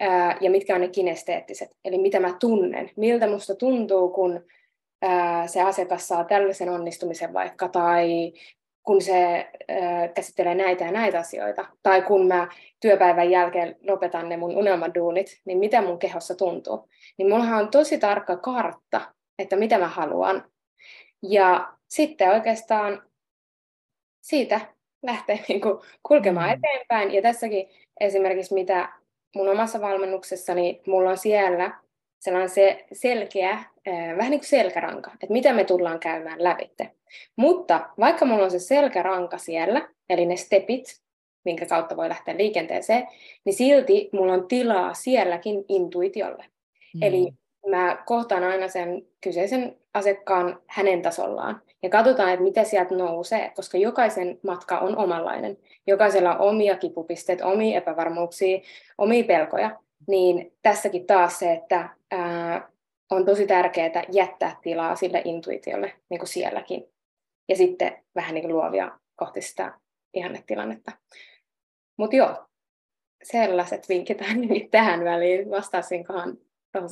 ää, ja mitkä on ne kinesteettiset, eli mitä mä tunnen, miltä musta tuntuu, kun ää, se asiakas saa tällaisen onnistumisen vaikka, tai kun se ää, käsittelee näitä ja näitä asioita, tai kun mä työpäivän jälkeen lopetan ne mun unelmaduunit, niin mitä mun kehossa tuntuu. Niin mullahan on tosi tarkka kartta, että mitä mä haluan. Ja sitten oikeastaan siitä lähtee niin kuin kulkemaan mm. eteenpäin. Ja tässäkin esimerkiksi mitä mun omassa valmennuksessani mulla on siellä sellainen se selkeä, vähän niin kuin selkäranka, että mitä me tullaan käymään lävitte. Mutta vaikka mulla on se selkäranka siellä, eli ne stepit, minkä kautta voi lähteä liikenteeseen, niin silti mulla on tilaa sielläkin intuitiolle. Mm. Eli mä kohtaan aina sen kyseisen asiakkaan hänen tasollaan. Ja katsotaan, että mitä sieltä nousee, koska jokaisen matka on omanlainen. Jokaisella on omia kipupisteitä, omia epävarmuuksia, omia pelkoja. Niin tässäkin taas se, että ää, on tosi tärkeää jättää tilaa sille intuitiolle niin kuin sielläkin. Ja sitten vähän niin kuin luovia kohti sitä ihannetilannetta. Mutta joo, sellaiset vinkit tähän väliin. Vastasinkohan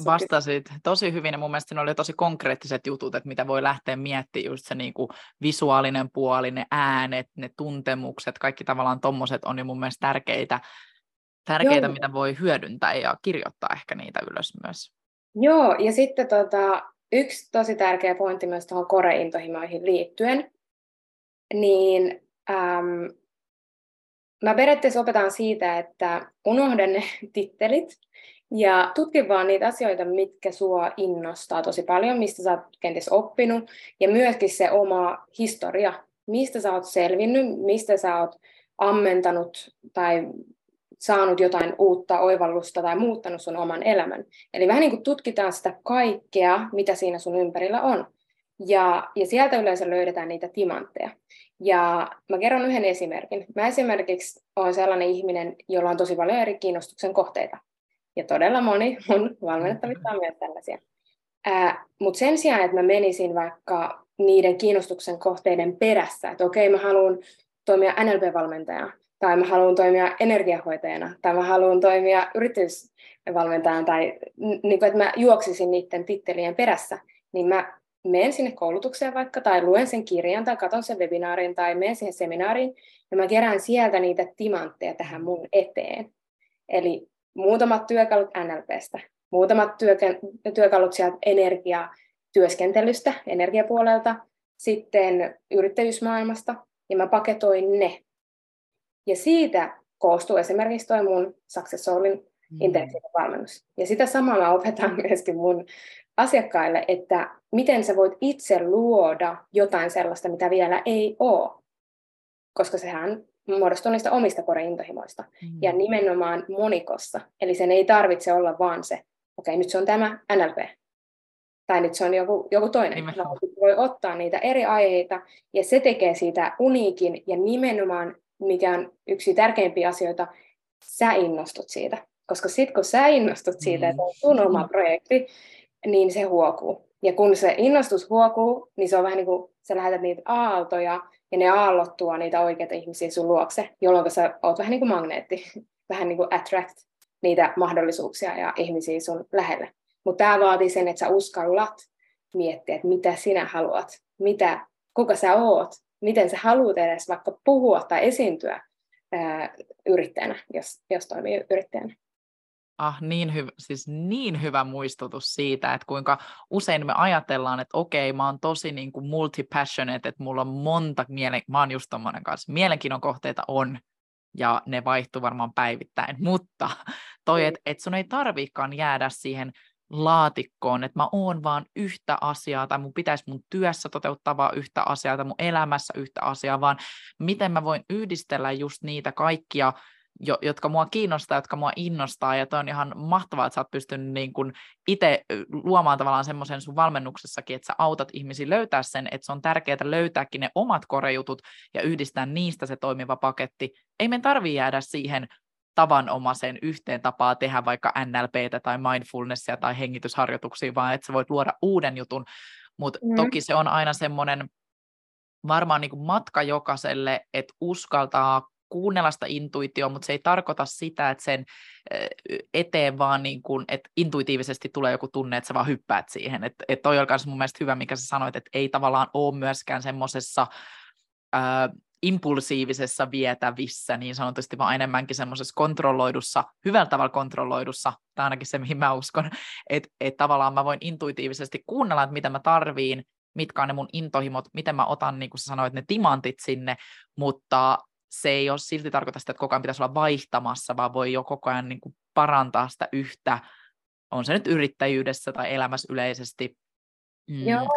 Vastasit tosi hyvin ja mun mielestä ne oli tosi konkreettiset jutut, että mitä voi lähteä miettimään, just se niin kuin visuaalinen puoli, ne äänet, ne tuntemukset, kaikki tavallaan tommoset on jo mun mielestä tärkeitä, tärkeitä mitä voi hyödyntää ja kirjoittaa ehkä niitä ylös myös. Joo, ja sitten tota, yksi tosi tärkeä pointti myös tuohon koreintohimoihin liittyen, niin äm, mä periaatteessa opetan siitä, että unohda ne tittelit Ja tutki vaan niitä asioita, mitkä sua innostaa tosi paljon, mistä sä oot kenties oppinut, ja myöskin se oma historia, mistä sä oot selvinnyt, mistä sä oot ammentanut tai saanut jotain uutta oivallusta tai muuttanut sun oman elämän. Eli vähän niin kuin tutkitaan sitä kaikkea, mitä siinä sun ympärillä on. Ja, ja sieltä yleensä löydetään niitä timantteja. Ja mä kerron yhden esimerkin. Mä esimerkiksi olen sellainen ihminen, jolla on tosi paljon eri kiinnostuksen kohteita. Ja todella moni mun valmennettavista on myös tällaisia. Mutta sen sijaan, että mä menisin vaikka niiden kiinnostuksen kohteiden perässä, että okei, mä haluan toimia NLP-valmentajana, tai mä haluan toimia energiahoitajana, tai mä haluan toimia yritysvalmentajana, tai niin kuin, että mä juoksisin niiden tittelien perässä, niin mä menen sinne koulutukseen vaikka, tai luen sen kirjan, tai katson sen webinaarin, tai menen siihen seminaariin, ja mä kerään sieltä niitä timantteja tähän mun eteen. Eli muutamat työkalut NLPstä, muutamat työkalut sieltä energiatyöskentelystä, energiapuolelta, sitten yrittäjyysmaailmasta, ja mä paketoin ne. Ja siitä koostuu esimerkiksi toi mun Success Soulin mm. intensiivinen valmennus. Ja sitä samaa mä opetan myöskin mun asiakkaille, että miten sä voit itse luoda jotain sellaista, mitä vielä ei ole. Koska sehän muodostuu niistä omista koreintohimoista. Mm. Ja nimenomaan monikossa. Eli sen ei tarvitse olla vaan se, okei, okay, nyt se on tämä NLP. Tai nyt se on joku, joku toinen. Voi ottaa niitä eri aiheita, ja se tekee siitä uniikin, ja nimenomaan, mikä on yksi tärkeimpiä asioita, sä innostut siitä. Koska sitten kun sä innostut siitä, mm. että on sun oma projekti, niin se huokuu. Ja kun se innostus huokuu, niin se on vähän niin kuin sä lähetät niitä aaltoja, ja ne aallot tuo niitä oikeita ihmisiä sun luokse, jolloin sä oot vähän niin kuin magneetti, vähän niin kuin attract niitä mahdollisuuksia ja ihmisiä sun lähelle. Mutta tämä vaatii sen, että sä uskallat miettiä, että mitä sinä haluat, mitä, kuka sä oot, miten sä haluat edes vaikka puhua tai esiintyä ää, yrittäjänä, jos, jos toimii yrittäjänä. Ah, niin, hyvä, siis niin hyvä muistutus siitä, että kuinka usein me ajatellaan, että okei, mä oon tosi niin kuin multi-passionate, että mulla on monta, mielen, mä oon just tommonen kanssa, mielenkiinnon kohteita on, ja ne vaihtuu varmaan päivittäin, mutta toi, niin. että et sun ei tarviikaan jäädä siihen laatikkoon, että mä oon vaan yhtä asiaa, tai mun pitäisi mun työssä toteuttaa vaan yhtä asiaa, tai mun elämässä yhtä asiaa, vaan miten mä voin yhdistellä just niitä kaikkia jo, jotka mua kiinnostaa, jotka mua innostaa, ja toi on ihan mahtavaa, että sä oot pystynyt niin kun itse luomaan tavallaan semmoisen sun valmennuksessakin, että sä autat ihmisiä löytää sen, että se on tärkeää löytääkin ne omat korejutut ja yhdistää niistä se toimiva paketti. Ei me tarvii jäädä siihen tavanomaiseen yhteen tapaa tehdä vaikka NLPtä tai mindfulnessia tai hengitysharjoituksia, vaan että sä voit luoda uuden jutun, mutta mm. toki se on aina semmoinen varmaan niin kuin matka jokaiselle, että uskaltaa kuunnella sitä intuitioa, mutta se ei tarkoita sitä, että sen eteen vaan niin kuin, että intuitiivisesti tulee joku tunne, että sä vaan hyppäät siihen. Että et toi myös mun mielestä hyvä, mikä sä sanoit, että ei tavallaan ole myöskään semmoisessa impulsiivisessa vietävissä niin sanotusti, vaan enemmänkin semmoisessa kontrolloidussa, hyvällä tavalla kontrolloidussa, tai ainakin se, mihin mä uskon, että et tavallaan mä voin intuitiivisesti kuunnella, että mitä mä tarviin, mitkä on ne mun intohimot, miten mä otan, niin kuin sä sanoit, ne timantit sinne, mutta se ei ole silti tarkoita sitä, että koko ajan pitäisi olla vaihtamassa, vaan voi jo koko ajan niin kuin parantaa sitä yhtä, on se nyt yrittäjyydessä tai elämässä yleisesti. Mm. Joo,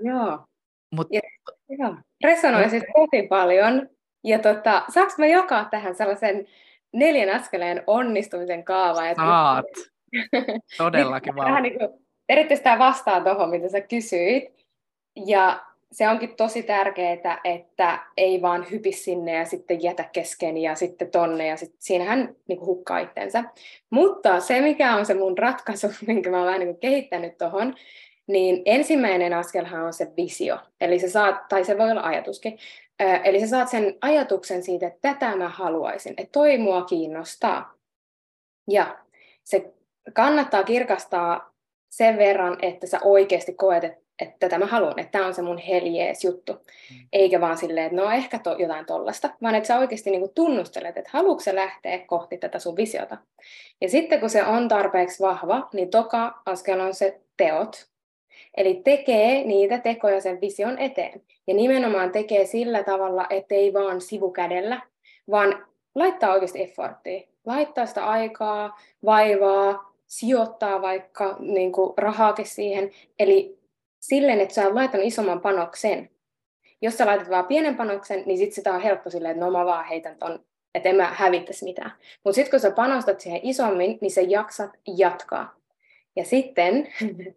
joo. Mut, ja, joo. Resonoi siis tosi paljon. Ja tota, saanko mä jakaa tähän sellaisen neljän askeleen onnistumisen kaava? Saat. Todellakin vaan. niin erityisesti tämä vastaa tuohon, mitä sä kysyit. Ja se onkin tosi tärkeää, että ei vaan hypi sinne ja sitten jätä kesken ja sitten tonne ja sitten siinähän niin kuin hukkaa itsensä. Mutta se, mikä on se mun ratkaisu, minkä mä oon vähän niin kehittänyt tuohon, niin ensimmäinen askelhan on se visio. Eli se saat, tai se voi olla ajatuskin, eli sä saat sen ajatuksen siitä, että tätä mä haluaisin, että toi mua kiinnostaa. Ja se kannattaa kirkastaa sen verran, että sä oikeasti koet, että että tätä mä haluan, että tämä on se mun heljees juttu. Mm. Eikä vaan silleen, että no ehkä to, jotain tollasta, vaan että sä oikeasti niin tunnustelet, että haluatko lähteä kohti tätä sun visiota. Ja sitten kun se on tarpeeksi vahva, niin toka askel on se teot. Eli tekee niitä tekoja sen vision eteen. Ja nimenomaan tekee sillä tavalla, ettei vaan sivukädellä, vaan laittaa oikeasti efforttia. Laittaa sitä aikaa, vaivaa, sijoittaa vaikka niin kuin rahaakin siihen. Eli silleen, että sä oot laittanut isomman panoksen. Jos sä laitat vaan pienen panoksen, niin sit sitä on helppo silleen, että no mä vaan heitän ton, että en mä hävittäisi mitään. Mutta sitten kun sä panostat siihen isommin, niin sä jaksat jatkaa. Ja sitten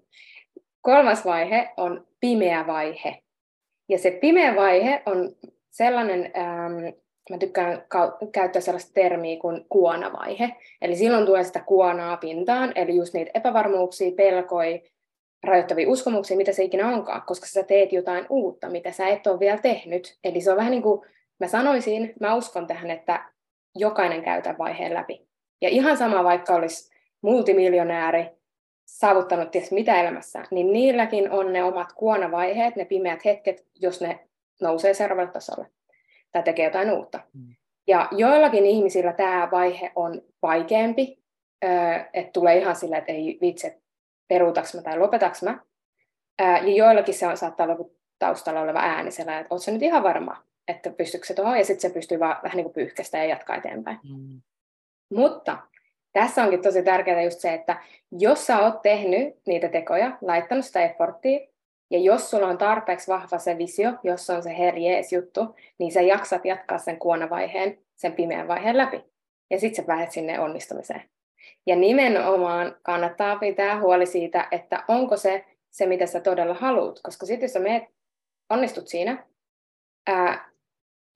kolmas vaihe on pimeä vaihe. Ja se pimeä vaihe on sellainen, ähm, mä tykkään käyttää sellaista termiä kuin kuonavaihe. Eli silloin tulee sitä kuonaa pintaan, eli just niitä epävarmuuksia, pelkoja, rajoittavia uskomuksia, mitä se ikinä onkaan, koska sä teet jotain uutta, mitä sä et ole vielä tehnyt. Eli se on vähän niin kuin, mä sanoisin, mä uskon tähän, että jokainen käy tämän vaiheen läpi. Ja ihan sama, vaikka olisi multimiljonääri, saavuttanut ties mitä elämässä, niin niilläkin on ne omat kuonavaiheet, ne pimeät hetket, jos ne nousee seuraavalle tasolle tai tekee jotain uutta. Mm. Ja joillakin ihmisillä tämä vaihe on vaikeampi, että tulee ihan silleen, että ei vitsi, peruutaks mä tai lopetaks mä. Ja joillakin se on, saattaa olla taustalla oleva ääni sellainen, että ootko nyt ihan varma, että pystyykö se tuohon, ja sitten se pystyy vaan vähän niin kuin pyyhkästä ja jatkaa eteenpäin. Mm. Mutta tässä onkin tosi tärkeää just se, että jos sä oot tehnyt niitä tekoja, laittanut sitä efforttia, ja jos sulla on tarpeeksi vahva se visio, jos on se herjees juttu, niin sä jaksat jatkaa sen kuonavaiheen, sen pimeän vaiheen läpi. Ja sitten sä pääset sinne onnistumiseen. Ja nimenomaan kannattaa pitää huoli siitä, että onko se se, mitä sä todella haluat. Koska sitten jos sä meet, onnistut siinä, ää,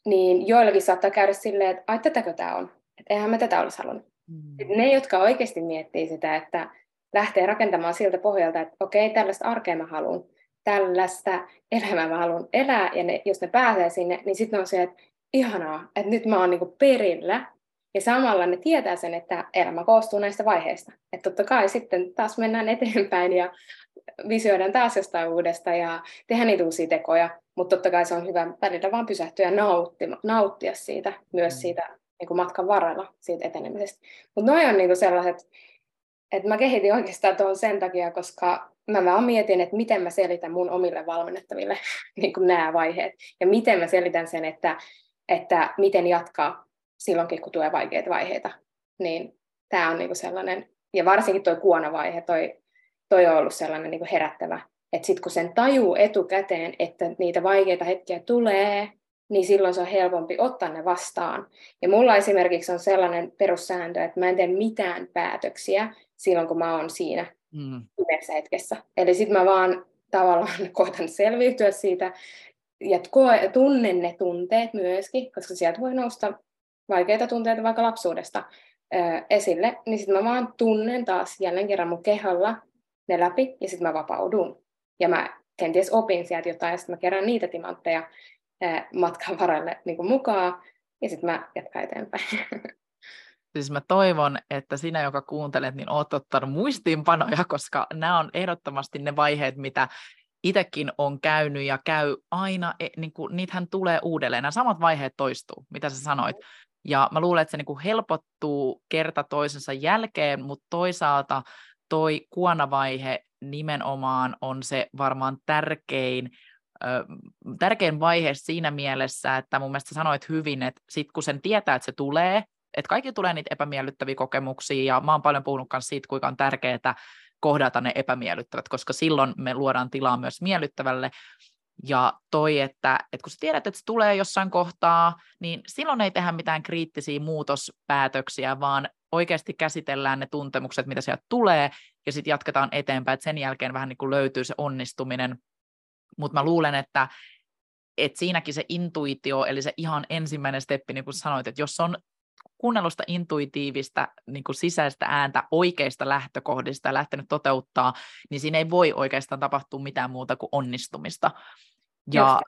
niin joillakin saattaa käydä silleen, että ai tätäkö tämä on? Että eihän mä tätä olisi halunnut. Mm. Ne, jotka oikeasti miettii sitä, että lähtee rakentamaan siltä pohjalta, että okei, tällaista arkea mä haluan, tällaista elämää mä haluan elää, ja ne, jos ne pääsee sinne, niin sitten on se, että ihanaa, että nyt mä oon niinku perillä, ja samalla ne tietää sen, että elämä koostuu näistä vaiheista. Että totta kai sitten taas mennään eteenpäin ja visioidaan taas jostain uudesta ja tehdään niitä uusia tekoja, mutta totta kai se on hyvä välillä vaan pysähtyä ja nauttia, nauttia siitä, myös mm. siitä niin kuin matkan varrella, siitä etenemisestä. Mutta noin on niin kuin sellaiset, että mä kehitin oikeastaan tuon sen takia, koska mä vaan mietin, että miten mä selitän mun omille valmennettaville niin kuin nämä vaiheet, ja miten mä selitän sen, että, että miten jatkaa silloinkin, kun tulee vaikeita vaiheita. Niin tämä on niin kuin sellainen, ja varsinkin tuo kuonavaihe, toi, toi on ollut sellainen niin kuin herättävä, että sitten kun sen tajuu etukäteen, että niitä vaikeita hetkiä tulee, niin silloin se on helpompi ottaa ne vastaan. Ja mulla esimerkiksi on sellainen perussääntö, että mä en tee mitään päätöksiä silloin, kun mä oon siinä mm. hetkessä. Eli sitten mä vaan tavallaan koitan selviytyä siitä ja tunnen ne tunteet myöskin, koska sieltä voi nousta vaikeita tunteita vaikka lapsuudesta ö, esille, niin sitten mä vaan tunnen taas jälleen kerran mun keholla ne läpi ja sitten mä vapaudun. Ja mä kenties opin sieltä jotain ja sitten mä kerään niitä timantteja ö, matkan varalle niin mukaan ja sitten mä jatkan eteenpäin. Siis mä toivon, että sinä, joka kuuntelet, niin oot ottanut muistiinpanoja, koska nämä on ehdottomasti ne vaiheet, mitä itsekin on käynyt ja käy aina, e, niin kuin, niitähän tulee uudelleen. Nämä samat vaiheet toistuu, mitä sä sanoit. Ja mä luulen, että se niin helpottuu kerta toisensa jälkeen, mutta toisaalta toi kuonavaihe nimenomaan on se varmaan tärkein, ö, tärkein vaihe siinä mielessä, että mun mielestä sanoit hyvin, että sit kun sen tietää, että se tulee, että kaikki tulee niitä epämiellyttäviä kokemuksia, ja mä oon paljon puhunut myös siitä, kuinka on tärkeää kohdata ne epämiellyttävät, koska silloin me luodaan tilaa myös miellyttävälle, ja toi, että, että kun sä tiedät, että se tulee jossain kohtaa, niin silloin ei tehdä mitään kriittisiä muutospäätöksiä, vaan oikeasti käsitellään ne tuntemukset, mitä sieltä tulee, ja sitten jatketaan eteenpäin, että sen jälkeen vähän niin kuin löytyy se onnistuminen. Mutta mä luulen, että, että siinäkin se intuitio, eli se ihan ensimmäinen steppi, niin kuin sanoit, että jos on kuunnellusta intuitiivista niin kuin sisäistä ääntä oikeista lähtökohdista ja lähtenyt toteuttaa, niin siinä ei voi oikeastaan tapahtua mitään muuta kuin onnistumista. Ja,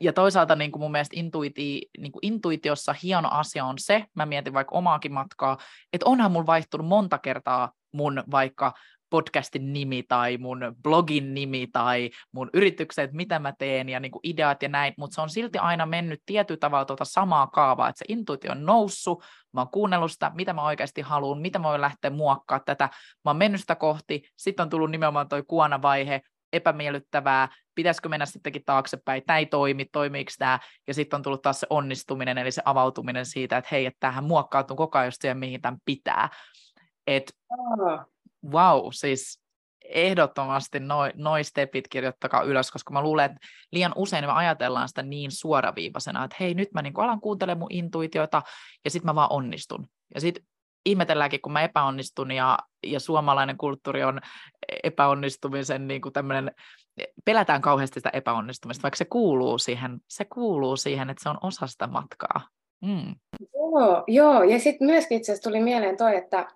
ja toisaalta niin kuin mun mielestä intuiti, niin kuin intuitiossa hieno asia on se, mä mietin vaikka omaakin matkaa, että onhan mun vaihtunut monta kertaa mun vaikka podcastin nimi tai mun blogin nimi tai mun yritykset, mitä mä teen ja niin kuin ideat ja näin, mutta se on silti aina mennyt tietyllä tavalla tuota samaa kaavaa, että se intuitio on noussut, mä oon kuunnellut sitä, mitä mä oikeasti haluan, mitä mä voin lähteä muokkaa tätä, mä oon mennyt sitä kohti, sitten on tullut nimenomaan toi kuonavaihe, epämiellyttävää, pitäisikö mennä sittenkin taaksepäin, tämä ei toimi, toimiiko tämä, ja sitten on tullut taas se onnistuminen, eli se avautuminen siitä, että hei, että tämähän muokkautuu koko ajan siihen, mihin tämän pitää. Et, Wow, siis ehdottomasti noin noi stepit kirjoittakaa ylös, koska mä luulen, että liian usein me ajatellaan sitä niin suoraviivaisena, että hei, nyt mä niin alan kuuntelemaan mun intuitioita ja sitten mä vaan onnistun. Ja sitten ihmetelläänkin, kun mä epäonnistun ja, ja suomalainen kulttuuri on epäonnistumisen niin kuin tämmöinen, pelätään kauheasti sitä epäonnistumista, vaikka se kuuluu siihen, se kuuluu siihen, että se on osa sitä matkaa. Mm. Joo, joo, ja sitten myöskin itse asiassa tuli mieleen toi, että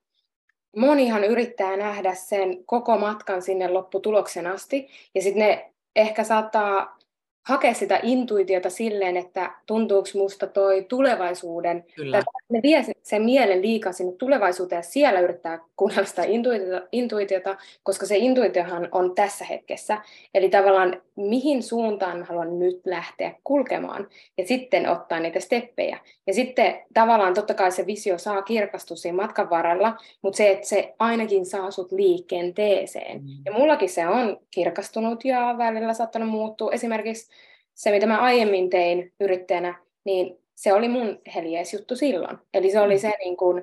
monihan yrittää nähdä sen koko matkan sinne lopputuloksen asti, ja sitten ne ehkä saattaa hakea sitä intuitiota silleen, että tuntuuko musta toi tulevaisuuden, Kyllä. tai ne vie sen mielen liikaa sinne tulevaisuuteen ja siellä yrittää kuunnella sitä intuitiota, intuitiota, koska se intuitiohan on tässä hetkessä. Eli tavallaan mihin suuntaan mä haluan nyt lähteä kulkemaan ja sitten ottaa niitä steppejä. Ja sitten tavallaan totta kai se visio saa kirkastua siinä matkan varrella, mutta se, että se ainakin saa sut liikenteeseen. Mm. Ja mullakin se on kirkastunut ja välillä saattanut muuttua. Esimerkiksi se, mitä mä aiemmin tein yrittäjänä, niin se oli mun heljees juttu silloin. Eli se oli mm. se, niin kun,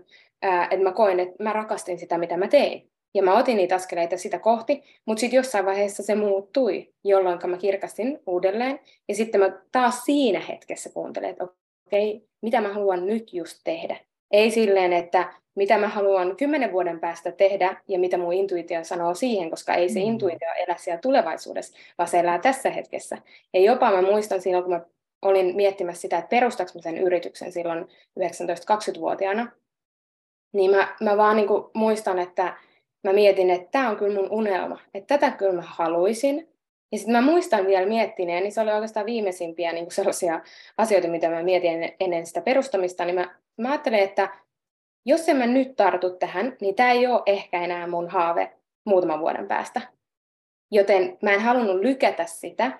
että mä koin, että mä rakastin sitä, mitä mä tein. Ja mä otin niitä askeleita sitä kohti, mutta sitten jossain vaiheessa se muuttui, jolloin mä kirkastin uudelleen. Ja sitten mä taas siinä hetkessä kuuntelin, että okei, okay, mitä mä haluan nyt just tehdä. Ei silleen, että mitä mä haluan kymmenen vuoden päästä tehdä ja mitä mun intuitio sanoo siihen, koska ei se mm. intuitio elä siellä tulevaisuudessa, vaan se elää tässä hetkessä. Ja jopa mä muistan silloin, kun mä olin miettimässä sitä, että perustaks mä sen yrityksen silloin 19-20-vuotiaana, niin mä, mä vaan niin muistan, että mä mietin, että tämä on kyllä mun unelma, että tätä kyllä mä haluaisin. Ja sitten mä muistan vielä miettineen, niin se oli oikeastaan viimeisimpiä niin sellaisia asioita, mitä mä mietin ennen sitä perustamista, niin mä, mä ajattelin, että jos en mä nyt tartu tähän, niin tämä ei ole ehkä enää mun haave muutaman vuoden päästä. Joten mä en halunnut lykätä sitä,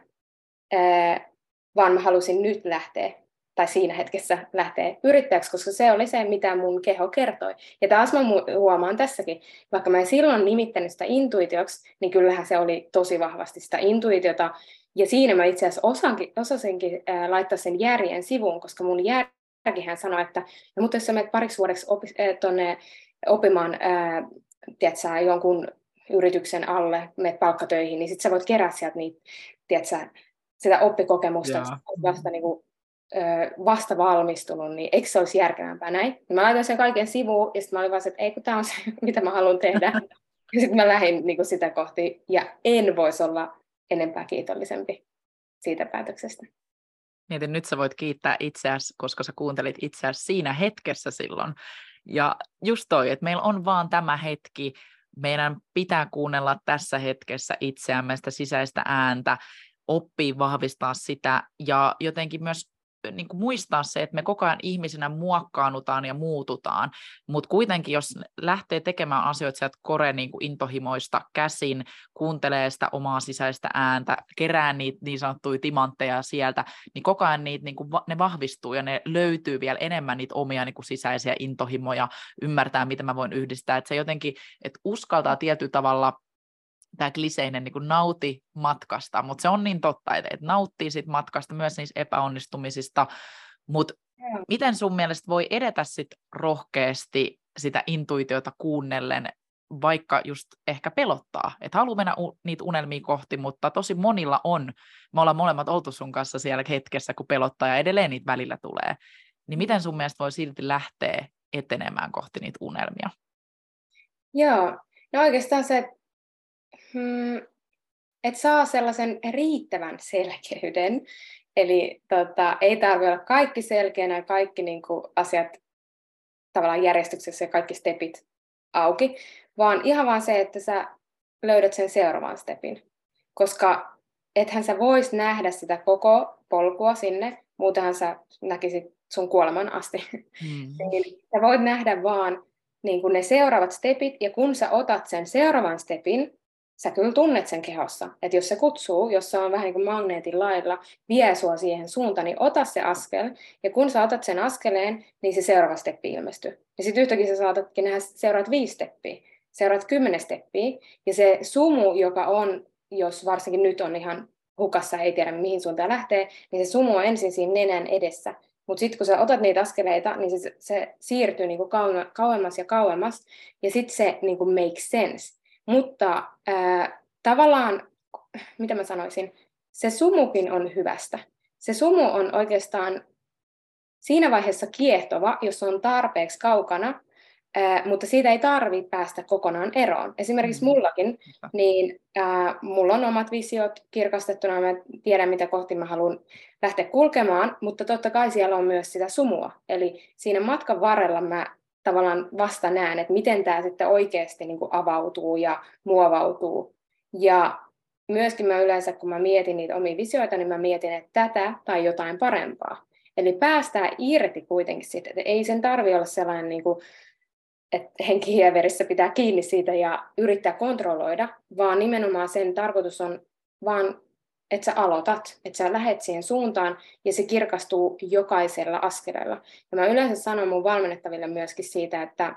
vaan mä halusin nyt lähteä, tai siinä hetkessä lähteä yrittäjäksi, koska se oli se, mitä mun keho kertoi. Ja taas mä huomaan tässäkin, vaikka mä en silloin nimittänyt sitä intuitioksi, niin kyllähän se oli tosi vahvasti sitä intuitiota. Ja siinä mä itse asiassa osankin, osasinkin ää, laittaa sen järjen sivuun, koska mun jär, hän sanoi, että no, mutta jos sä menet pariksi vuodeksi opi, tonne oppimaan ää, tiedätkö, jonkun yrityksen alle, menet palkkatöihin, niin sitten sä voit kerätä sieltä niitä, tiedätkö, sitä oppikokemusta, että vasta, niin kuin, vasta valmistunut, niin eikö se olisi järkevämpää näin? Mä laitoin sen kaiken sivuun, ja sitten mä olin vaan että ei kun tämä on se, mitä mä haluan tehdä. ja sitten mä lähdin niin kuin sitä kohti, ja en voisi olla enempää kiitollisempi siitä päätöksestä. Mietin, nyt sä voit kiittää itseäsi, koska sä kuuntelit itseäsi siinä hetkessä silloin. Ja just toi, että meillä on vaan tämä hetki, meidän pitää kuunnella tässä hetkessä itseämme, sitä sisäistä ääntä, oppii vahvistaa sitä ja jotenkin myös niin kuin muistaa se, että me koko ajan ihmisenä muokkaannutaan ja muututaan, mutta kuitenkin jos lähtee tekemään asioita sieltä kore niin kuin intohimoista käsin, kuuntelee sitä omaa sisäistä ääntä, kerää niitä niin sanottuja timantteja sieltä, niin koko ajan niitä, niin kuin, ne vahvistuu ja ne löytyy vielä enemmän niitä omia niin kuin sisäisiä intohimoja, ymmärtää, mitä mä voin yhdistää, että se jotenkin, että uskaltaa tietyllä tavalla tämä kliseinen niin nauti matkasta, mutta se on niin totta, että, että nauttii sit matkasta myös niistä epäonnistumisista, mutta miten sun mielestä voi edetä sit rohkeasti sitä intuitiota kuunnellen, vaikka just ehkä pelottaa, että haluaa mennä u- niitä unelmia kohti, mutta tosi monilla on, me ollaan molemmat oltu sun kanssa siellä hetkessä, kun pelottaa ja edelleen niitä välillä tulee, niin miten sun mielestä voi silti lähteä etenemään kohti niitä unelmia? Joo, no oikeastaan se, hmm, että saa sellaisen riittävän selkeyden. Eli tota, ei tarvitse olla kaikki selkeänä ja kaikki niin kuin, asiat tavallaan järjestyksessä ja kaikki stepit auki, vaan ihan vaan se, että sä löydät sen seuraavan stepin. Koska ethän sä vois nähdä sitä koko polkua sinne, muutenhan sä näkisit sun kuoleman asti. Mm. niin sä voit nähdä vaan niin kuin ne seuraavat stepit, ja kun sä otat sen seuraavan stepin, sä kyllä tunnet sen kehossa. Että jos se kutsuu, jos se on vähän niin kuin magneetin lailla, vie sua siihen suuntaan, niin ota se askel. Ja kun sä otat sen askeleen, niin se seuraava steppi ilmestyy. Ja sitten yhtäkkiä sä saatatkin nähdä seuraavat viisi steppiä, seuraavat kymmenen steppiä. Ja se sumu, joka on, jos varsinkin nyt on ihan hukassa, ei tiedä mihin suuntaan lähtee, niin se sumu on ensin siinä nenän edessä. Mutta sitten kun sä otat niitä askeleita, niin se, se siirtyy niinku kauemmas ja kauemmas, ja sitten se niinku makes sense. Mutta ää, tavallaan, mitä mä sanoisin, se sumukin on hyvästä. Se sumu on oikeastaan siinä vaiheessa kiehtova, jos on tarpeeksi kaukana, ää, mutta siitä ei tarvitse päästä kokonaan eroon. Esimerkiksi mm. mullakin, niin ää, mulla on omat visiot kirkastettuna, mä tiedän mitä kohti mä haluan lähteä kulkemaan, mutta totta kai siellä on myös sitä sumua. Eli siinä matkan varrella mä tavallaan vasta näen, että miten tämä sitten oikeasti niin kuin avautuu ja muovautuu. Ja myöskin mä yleensä, kun mä mietin niitä omia visioita, niin mä mietin, että tätä tai jotain parempaa. Eli päästään irti kuitenkin siitä, että ei sen tarvi olla sellainen, niin kuin, että henki ja verissä pitää kiinni siitä ja yrittää kontrolloida, vaan nimenomaan sen tarkoitus on vaan, että sä aloitat, että sä lähet siihen suuntaan ja se kirkastuu jokaisella askeleella. Ja mä yleensä sanon mun valmennettaville myöskin siitä, että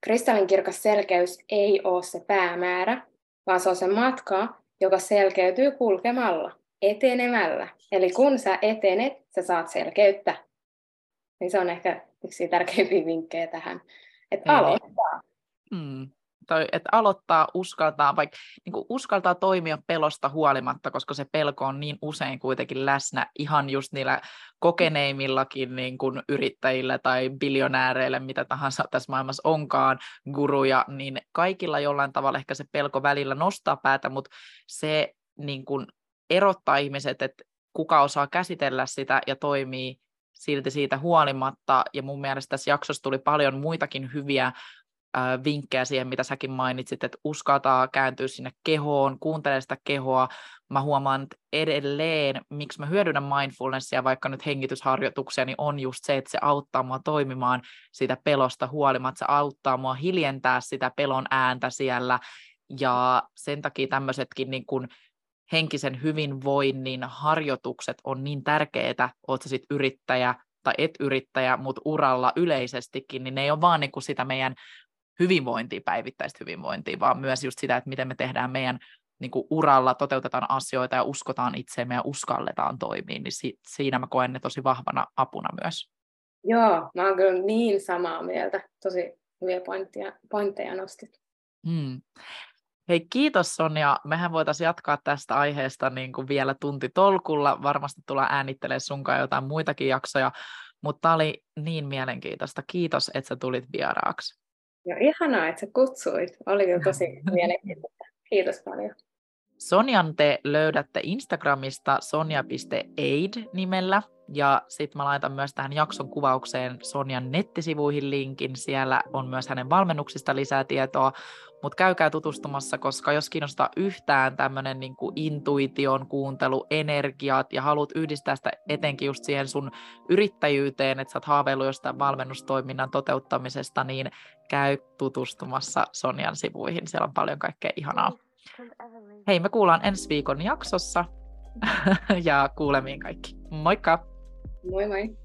kristallinkirkas selkeys ei ole se päämäärä, vaan se on se matka, joka selkeytyy kulkemalla, etenemällä. Eli kun sä etenet, sä saat selkeyttä. Niin se on ehkä yksi tärkeimpiä vinkkejä tähän, että aloittaa. Hmm. Toi, että aloittaa, uskaltaa, vaikka niin kuin uskaltaa toimia pelosta huolimatta, koska se pelko on niin usein kuitenkin läsnä ihan just niillä kokeneimmillakin niin kuin yrittäjillä tai biljonääreillä, mitä tahansa tässä maailmassa onkaan, guruja, niin kaikilla jollain tavalla ehkä se pelko välillä nostaa päätä, mutta se niin kuin erottaa ihmiset, että kuka osaa käsitellä sitä ja toimii silti siitä huolimatta. Ja mun mielestä tässä jaksossa tuli paljon muitakin hyviä vinkkejä siihen, mitä säkin mainitsit, että uskaltaa kääntyä sinne kehoon, kuuntelee sitä kehoa. Mä huomaan että edelleen, miksi mä hyödynnän mindfulnessia, vaikka nyt hengitysharjoituksia, niin on just se, että se auttaa mua toimimaan sitä pelosta huolimatta, se auttaa mua hiljentää sitä pelon ääntä siellä, ja sen takia tämmöisetkin niin kuin henkisen hyvinvoinnin harjoitukset on niin tärkeitä, oot sä sit yrittäjä tai et yrittäjä, mutta uralla yleisestikin, niin ne ei ole vaan niin kuin sitä meidän hyvinvointia, päivittäistä hyvinvointia, vaan myös just sitä, että miten me tehdään meidän niin kuin uralla, toteutetaan asioita ja uskotaan itseemme ja uskalletaan toimia, niin si- siinä mä koen ne tosi vahvana apuna myös. Joo, mä oon kyllä niin samaa mieltä. Tosi hyviä pointteja, pointteja nostit. Hmm. Hei, kiitos Sonja. Mehän voitaisiin jatkaa tästä aiheesta niin kuin vielä tunti tolkulla. Varmasti tullaan äänittelemään sunkaan jotain muitakin jaksoja, mutta tämä oli niin mielenkiintoista. Kiitos, että sä tulit vieraaksi. Joo, ihanaa, että sä kutsuit. Oli kyllä tosi mielenkiintoista. Kiitos paljon. Sonjan te löydätte Instagramista sonja.aid nimellä. Ja sitten mä laitan myös tähän jakson kuvaukseen Sonjan nettisivuihin linkin. Siellä on myös hänen valmennuksista lisää tietoa. Mutta käykää tutustumassa, koska jos kiinnostaa yhtään tämmöinen niin intuition kuuntelu, energiat ja haluat yhdistää sitä etenkin just siihen sun yrittäjyyteen, että sä oot haaveillut jostain valmennustoiminnan toteuttamisesta, niin käy tutustumassa Sonjan sivuihin. Siellä on paljon kaikkea ihanaa. Hei, me kuullaan ensi viikon jaksossa ja kuulemiin kaikki. Moikka! Moi moi!